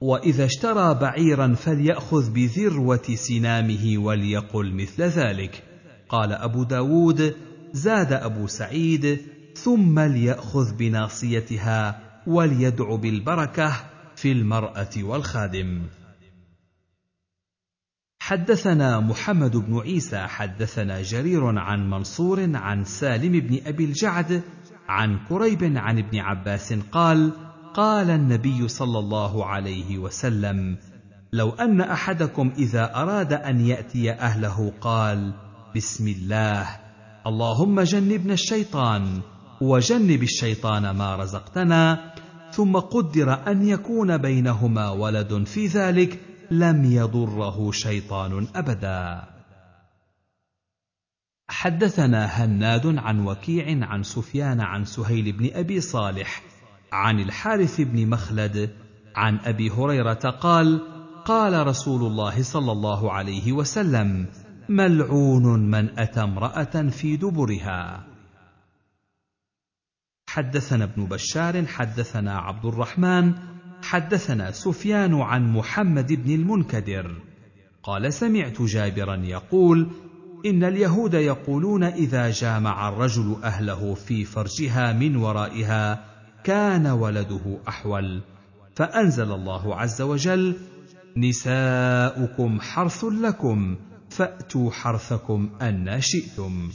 وإذا اشترى بعيرا فليأخذ بذروة سنامه وليقل مثل ذلك. قال أبو داود زاد أبو سعيد ثم ليأخذ بناصيتها وليدع بالبركة في المرأة والخادم. حدثنا محمد بن عيسى حدثنا جرير عن منصور عن سالم بن أبي الجعد عن كريب عن ابن عباس قال قال النبي صلى الله عليه وسلم لو أن أحدكم إذا أراد أن يأتي أهله قال بسم الله اللهم جنبنا الشيطان وجنب الشيطان ما رزقتنا ثم قدر أن يكون بينهما ولد في ذلك لم يضره شيطان أبدا. حدثنا هناد عن وكيع عن سفيان عن سهيل بن أبي صالح عن الحارث بن مخلد عن أبي هريرة قال قال رسول الله صلى الله عليه وسلم ملعون من أتى امرأة في دبرها. حدثنا ابن بشار حدثنا عبد الرحمن حدثنا سفيان عن محمد بن المنكدر. قال سمعت جابرا يقول إن اليهود يقولون إذا جامع الرجل أهله في فرجها من ورائها كان ولده أحول. فأنزل الله عز وجل نساؤكم حرث لكم فأتوا حرثكم أن شئتم.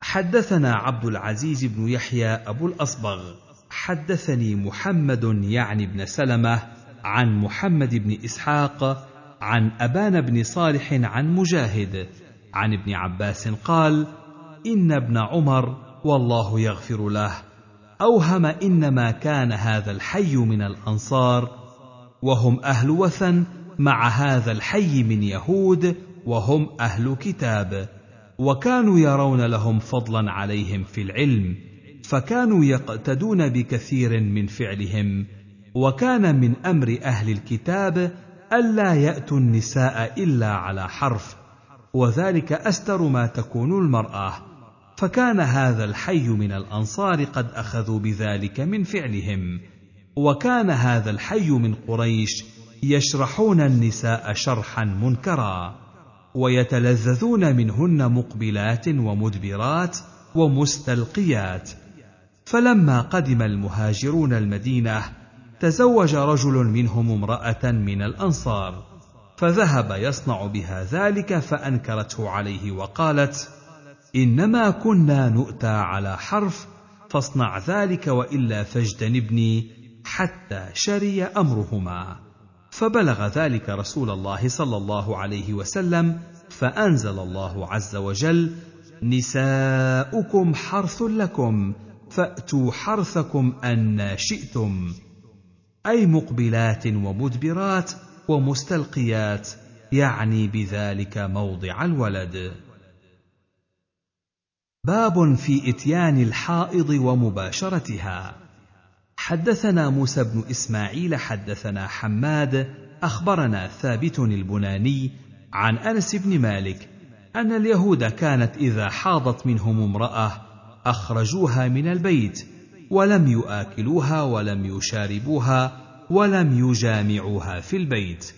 حدثنا عبد العزيز بن يحيى أبو الأصبغ. حدثني محمد يعني بن سلمة عن محمد بن إسحاق عن ابان بن صالح عن مجاهد عن ابن عباس قال إن ابن عمر والله يغفر له أوهم إنما كان هذا الحي من الأنصار وهم أهل وثن مع هذا الحي من يهود وهم أهل كتاب وكانوا يرون لهم فضلا عليهم في العلم فكانوا يقتدون بكثير من فعلهم وكان من أمر أهل الكتاب ألا يأتوا النساء إلا على حرف وذلك أستر ما تكون المرأة فكان هذا الحي من الأنصار قد أخذوا بذلك من فعلهم وكان هذا الحي من قريش يشرحون النساء شرحا منكرا ويتلذذون منهن مقبلات ومدبرات ومستلقيات. فلما قدم المهاجرون المدينة تزوج رجل منهم امرأة من الأنصار فذهب يصنع بها ذلك فأنكرته عليه وقالت إنما كنا نؤتى على حرف فاصنع ذلك وإلا فاجتنبني حتى شري أمرهما. فبلغ ذلك رسول الله صلى الله عليه وسلم فأنزل الله عز وجل نساؤكم حرث لكم فأتوا حرثكم أن شئتم أي مقبلات ومدبرات ومستلقيات يعني بذلك موضع الولد. باب في إتيان الحائض ومباشرتها. حدثنا موسى بن إسماعيل حدثنا حماد أخبرنا ثابت البناني عن أنس بن مالك أن اليهود كانت إذا حاضت منهم امرأة أخرجوها من البيت ولم ياكلوها ولم يشاربوها ولم يجامعوها في البيت.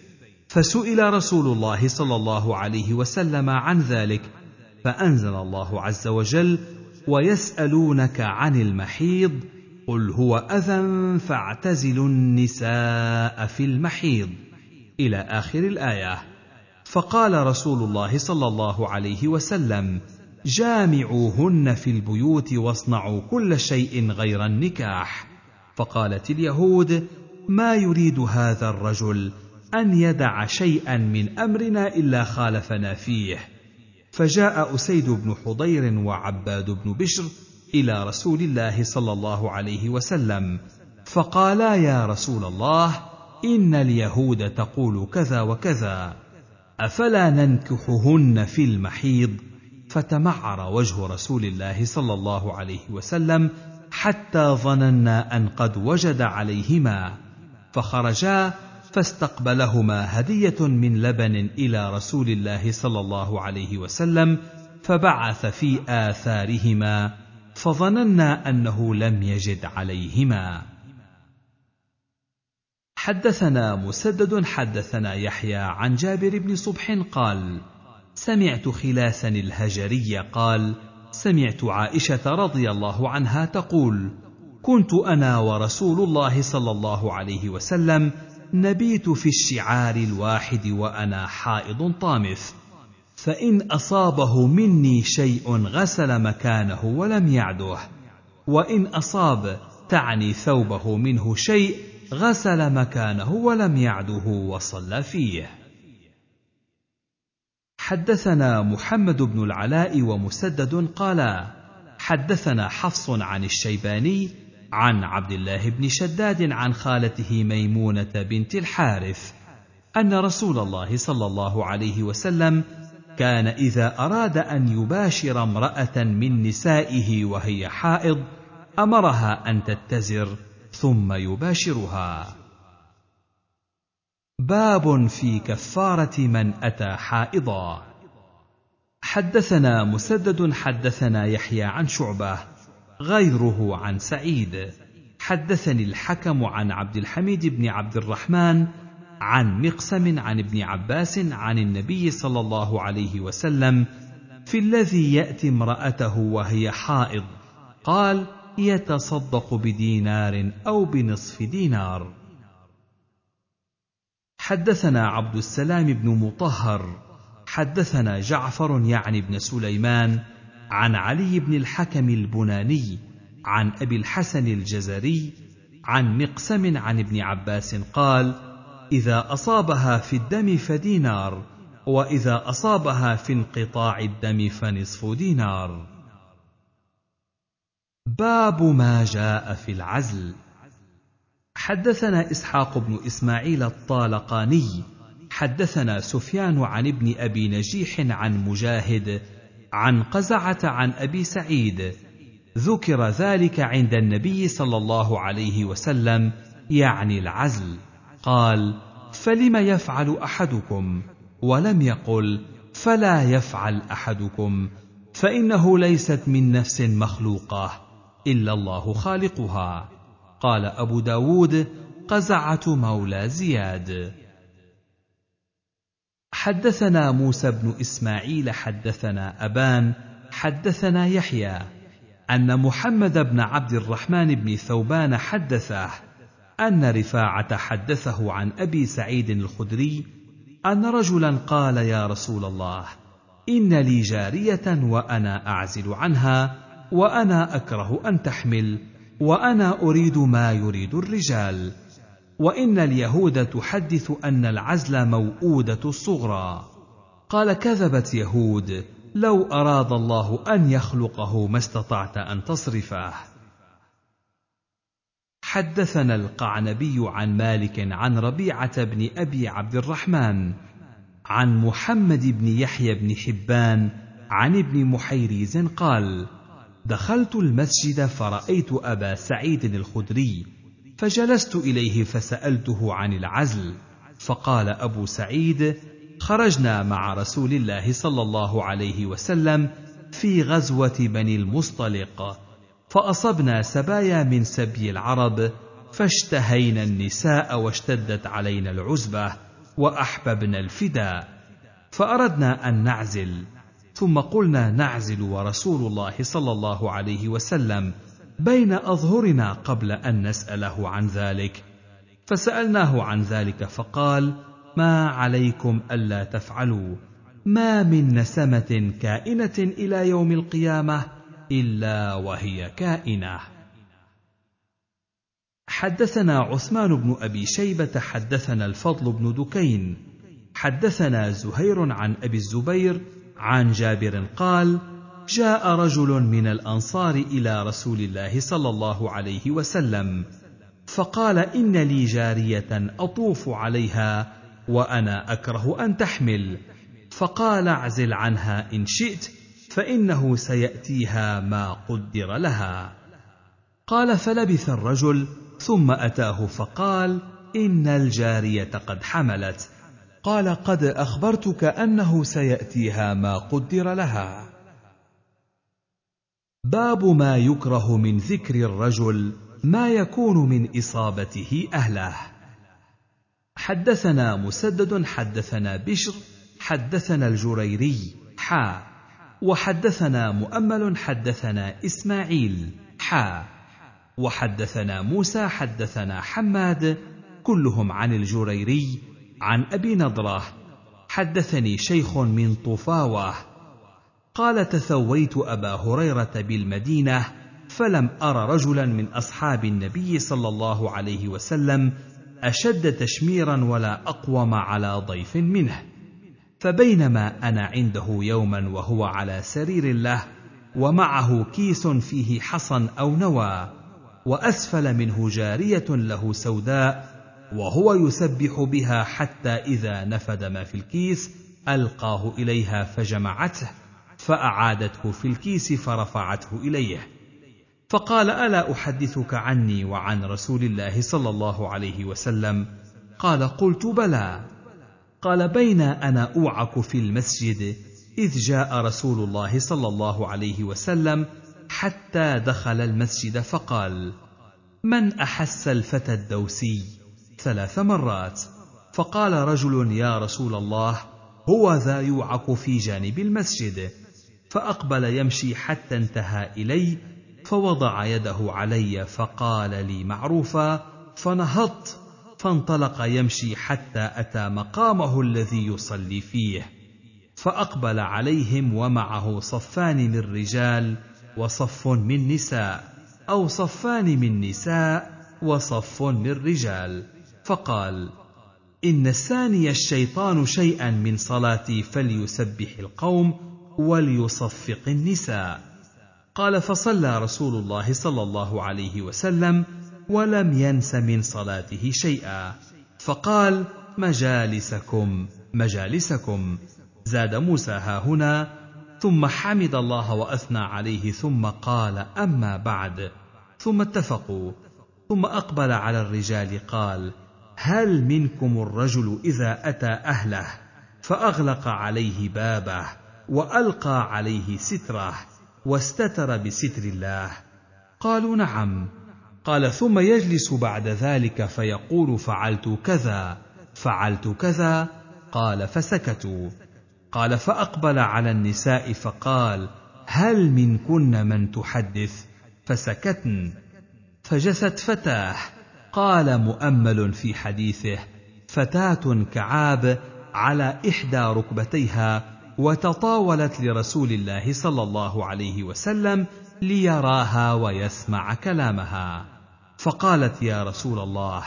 فسئل رسول الله صلى الله عليه وسلم عن ذلك فأنزل الله عز وجل ويسألونك عن المحيض قل هو أذى فاعتزلوا النساء في المحيض. إلى آخر الآية. فقال رسول الله صلى الله عليه وسلم جامعوهن في البيوت واصنعوا كل شيء غير النكاح. فقالت اليهود ما يريد هذا الرجل أن يدع شيئا من أمرنا إلا خالفنا فيه. فجاء أسيد بن حضير وعباد بن بشر إلى رسول الله صلى الله عليه وسلم فقالا يا رسول الله إن اليهود تقول كذا وكذا أفلا ننكحهن في المحيض؟ فتمعر وجه رسول الله صلى الله عليه وسلم حتى ظننا أن قد وجد عليهما فخرجا فاستقبلهما هدية من لبن إلى رسول الله صلى الله عليه وسلم فبعث في آثارهما فظننا أنه لم يجد عليهما. حدثنا مسدد حدثنا يحيى عن جابر بن صبح قال سمعت خلاسا الهجري قال سمعت عائشة رضي الله عنها تقول كنت أنا ورسول الله صلى الله عليه وسلم نبيت في الشعار الواحد وأنا حائض طامث فإن أصابه مني شيء غسل مكانه ولم يعده وإن أصاب تعني ثوبه منه شيء غسل مكانه ولم يعده وصلى فيه. حدثنا محمد بن العلاء ومسدد قالا حدثنا حفص عن الشيباني عن عبد الله بن شداد عن خالته ميمونة بنت الحارث أن رسول الله صلى الله عليه وسلم كان إذا أراد أن يباشر امرأة من نسائه وهي حائض أمرها أن تتزر ثم يباشرها. باب في كفارة من أتى حائضا. حدثنا مسدد حدثنا يحيى عن شعبة غيره عن سعيد. حدثني الحكم عن عبد الحميد بن عبد الرحمن عن مقسم عن ابن عباس عن النبي صلى الله عليه وسلم في الذي يأتي امرأته وهي حائض. قال يتصدق بدينار أو بنصف دينار. حدثنا عبد السلام بن مطهر حدثنا جعفر يعني بن سليمان عن علي بن الحكم البناني عن أبي الحسن الجزري عن مقسم عن ابن عباس قال إذا أصابها في الدم فدينار وإذا أصابها في انقطاع الدم فنصف دينار. باب ما جاء في العزل. حدثنا إسحاق بن إسماعيل الطالقاني حدثنا سفيان عن ابن أبي نجيح عن مجاهد عن قزعة عن أبي سعيد ذكر ذلك عند النبي صلى الله عليه وسلم يعني العزل. قال فلم يفعل أحدكم؟ ولم يقل فلا يفعل أحدكم فإنه ليست من نفس مخلوقة إلا الله خالقها. قال أبو داود قزعة مولى زياد. حدثنا موسى بن إسماعيل حدثنا أبان حدثنا يحيى. أن محمد بن عبد الرحمن بن ثوبان حدثه أن رفاعة حدثه عن أبي سعيد الخدري أن رجلا قال يا رسول الله إن لي جارية وأنا أعزل عنها وأنا أكره أن تحمل وأنا أريد ما يريد الرجال. وإن اليهود تحدث أن العزل موءوده الصغرى. قال كذبت يهود. لو أراد الله أن يخلقه ما استطعت أن تصرفه. حدثنا القعنبي عن مالك عن ربيعة بن أبي عبد الرحمن عن محمد بن يحيى بن حبان عن ابن محيريز قال دخلت المسجد فرأيت أبا سعيد الخدري فجلست إليه فسألته عن العزل. فقال أبو سعيد خرجنا مع رسول الله صلى الله عليه وسلم في غزوة بني المصطلق فأصبنا سبايا من سبي العرب فاشتهينا النساء واشتدت علينا العزبة وأحببنا الفداء فأردنا أن نعزل. ثم قلنا نعزل ورسول الله صلى الله عليه وسلم بين أظهرنا قبل أن نسأله عن ذلك. فسألناه عن ذلك فقال ما عليكم ألا تفعلوا. ما من نسمة كائنة إلى يوم القيامة إلا وهي كائنة. حدثنا عثمان بن أبي شيبة حدثنا الفضل بن دكين حدثنا زهير عن أبي الزبير عن جابر قال جاء رجل من الأنصار إلى رسول الله صلى الله عليه وسلم فقال إن لي جارية أطوف عليها وأنا أكره أن تحمل. فقال اعزل عنها إن شئت فإنه سيأتيها ما قدر لها. قال فلبث الرجل ثم أتاه فقال إن الجارية قد حملت. قال قد أخبرتك أنه سيأتيها ما قدر لها. باب ما يكره من ذكر الرجل ما يكون من إصابته أهله. حدثنا مسدد حدثنا بشر حدثنا الجريري حا وحدثنا مؤمل حدثنا إسماعيل حا وحدثنا موسى حدثنا حماد كلهم عن الجريري عن أبي نضرة حدثني شيخ من طفاوة. قال تثويت أبا هريرة بالمدينة فلم أر رجلا من أصحاب النبي صلى الله عليه وسلم أشد تشميرا ولا أقوم على ضيف منه. فبينما أنا عنده يوما وهو على سرير له ومعه كيس فيه حصى أو نوى وأسفل منه جارية له سوداء وهو يسبح بها حتى إذا نفد ما في الكيس ألقاه إليها فجمعته فأعادته في الكيس فرفعته إليه. فقال ألا أحدثك عني وعن رسول الله صلى الله عليه وسلم؟ قال قلت بلى. قال بين أنا أوعك في المسجد إذ جاء رسول الله صلى الله عليه وسلم حتى دخل المسجد فقال من أحس الفتى الدوسي؟ ثلاث مرات. فقال رجل يا رسول الله هو ذا يوعك في جانب المسجد. فأقبل يمشي حتى انتهى إلي فوضع يده علي فقال لي معروفا فنهضت فانطلق يمشي حتى أتى مقامه الذي يصلي فيه. فأقبل عليهم ومعه صفان من رجال وصف من نساء أو صفان من نساء وصف من رجال فقال إن الثاني الشيطان شيئا من صلاتي فليسبح القوم وليصفق النساء. قال فصلى رسول الله صلى الله عليه وسلم ولم ينس من صلاته شيئا. فقال مجالسكم مجالسكم. زاد موسى ها هنا ثم حمد الله وأثنى عليه ثم قال أما بعد. ثم اتفقوا. ثم أقبل على الرجال قال هل منكم الرجل إذا أتى أهله فأغلق عليه بابه وألقى عليه ستره واستتر بستر الله؟ قالوا نعم. قال ثم يجلس بعد ذلك فيقول فعلت كذا فعلت كذا قال فسكتوا. قال فأقبل على النساء فقال هل منكن من تحدث؟ فسكتن. فجست فتاة. قال مؤمل في حديثه فتاة كعاب على إحدى ركبتيها وتطاولت لرسول الله صلى الله عليه وسلم ليراها ويسمع كلامها. فقالت يا رسول الله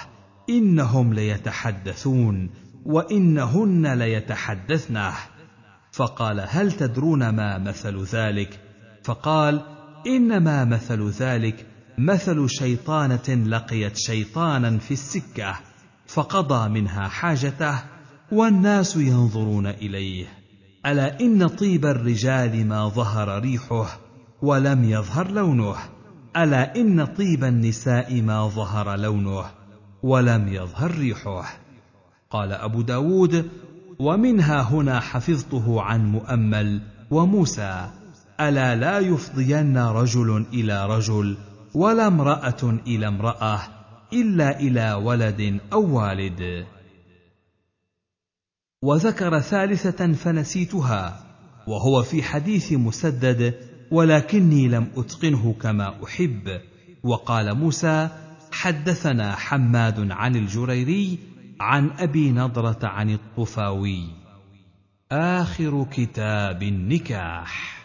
إنهم ليتحدثون وإنهن ليتحدثنه. فقال هل تدرون ما مثل ذلك؟ فقال إنما مثل ذلك مثل شيطانة لقيت شيطانا في السكة فقضى منها حاجته والناس ينظرون إليه. ألا إن طيب الرجال ما ظهر ريحه ولم يظهر لونه؟ ألا إن طيب النساء ما ظهر لونه ولم يظهر ريحه؟ قال أبو داود ومنها هنا حفظته عن مؤمل وموسى ألا لا يفضين رجل إلى رجل ولا امرأة إلى امرأة إلا إلى ولد أو والد. وذكر ثالثة فنسيتها وهو في حديث مسدد ولكني لم أتقنه كما أحب. وقال موسى حدثنا حماد عن الجريري عن أبي نضرة عن الطفاوي. آخر كتاب النكاح.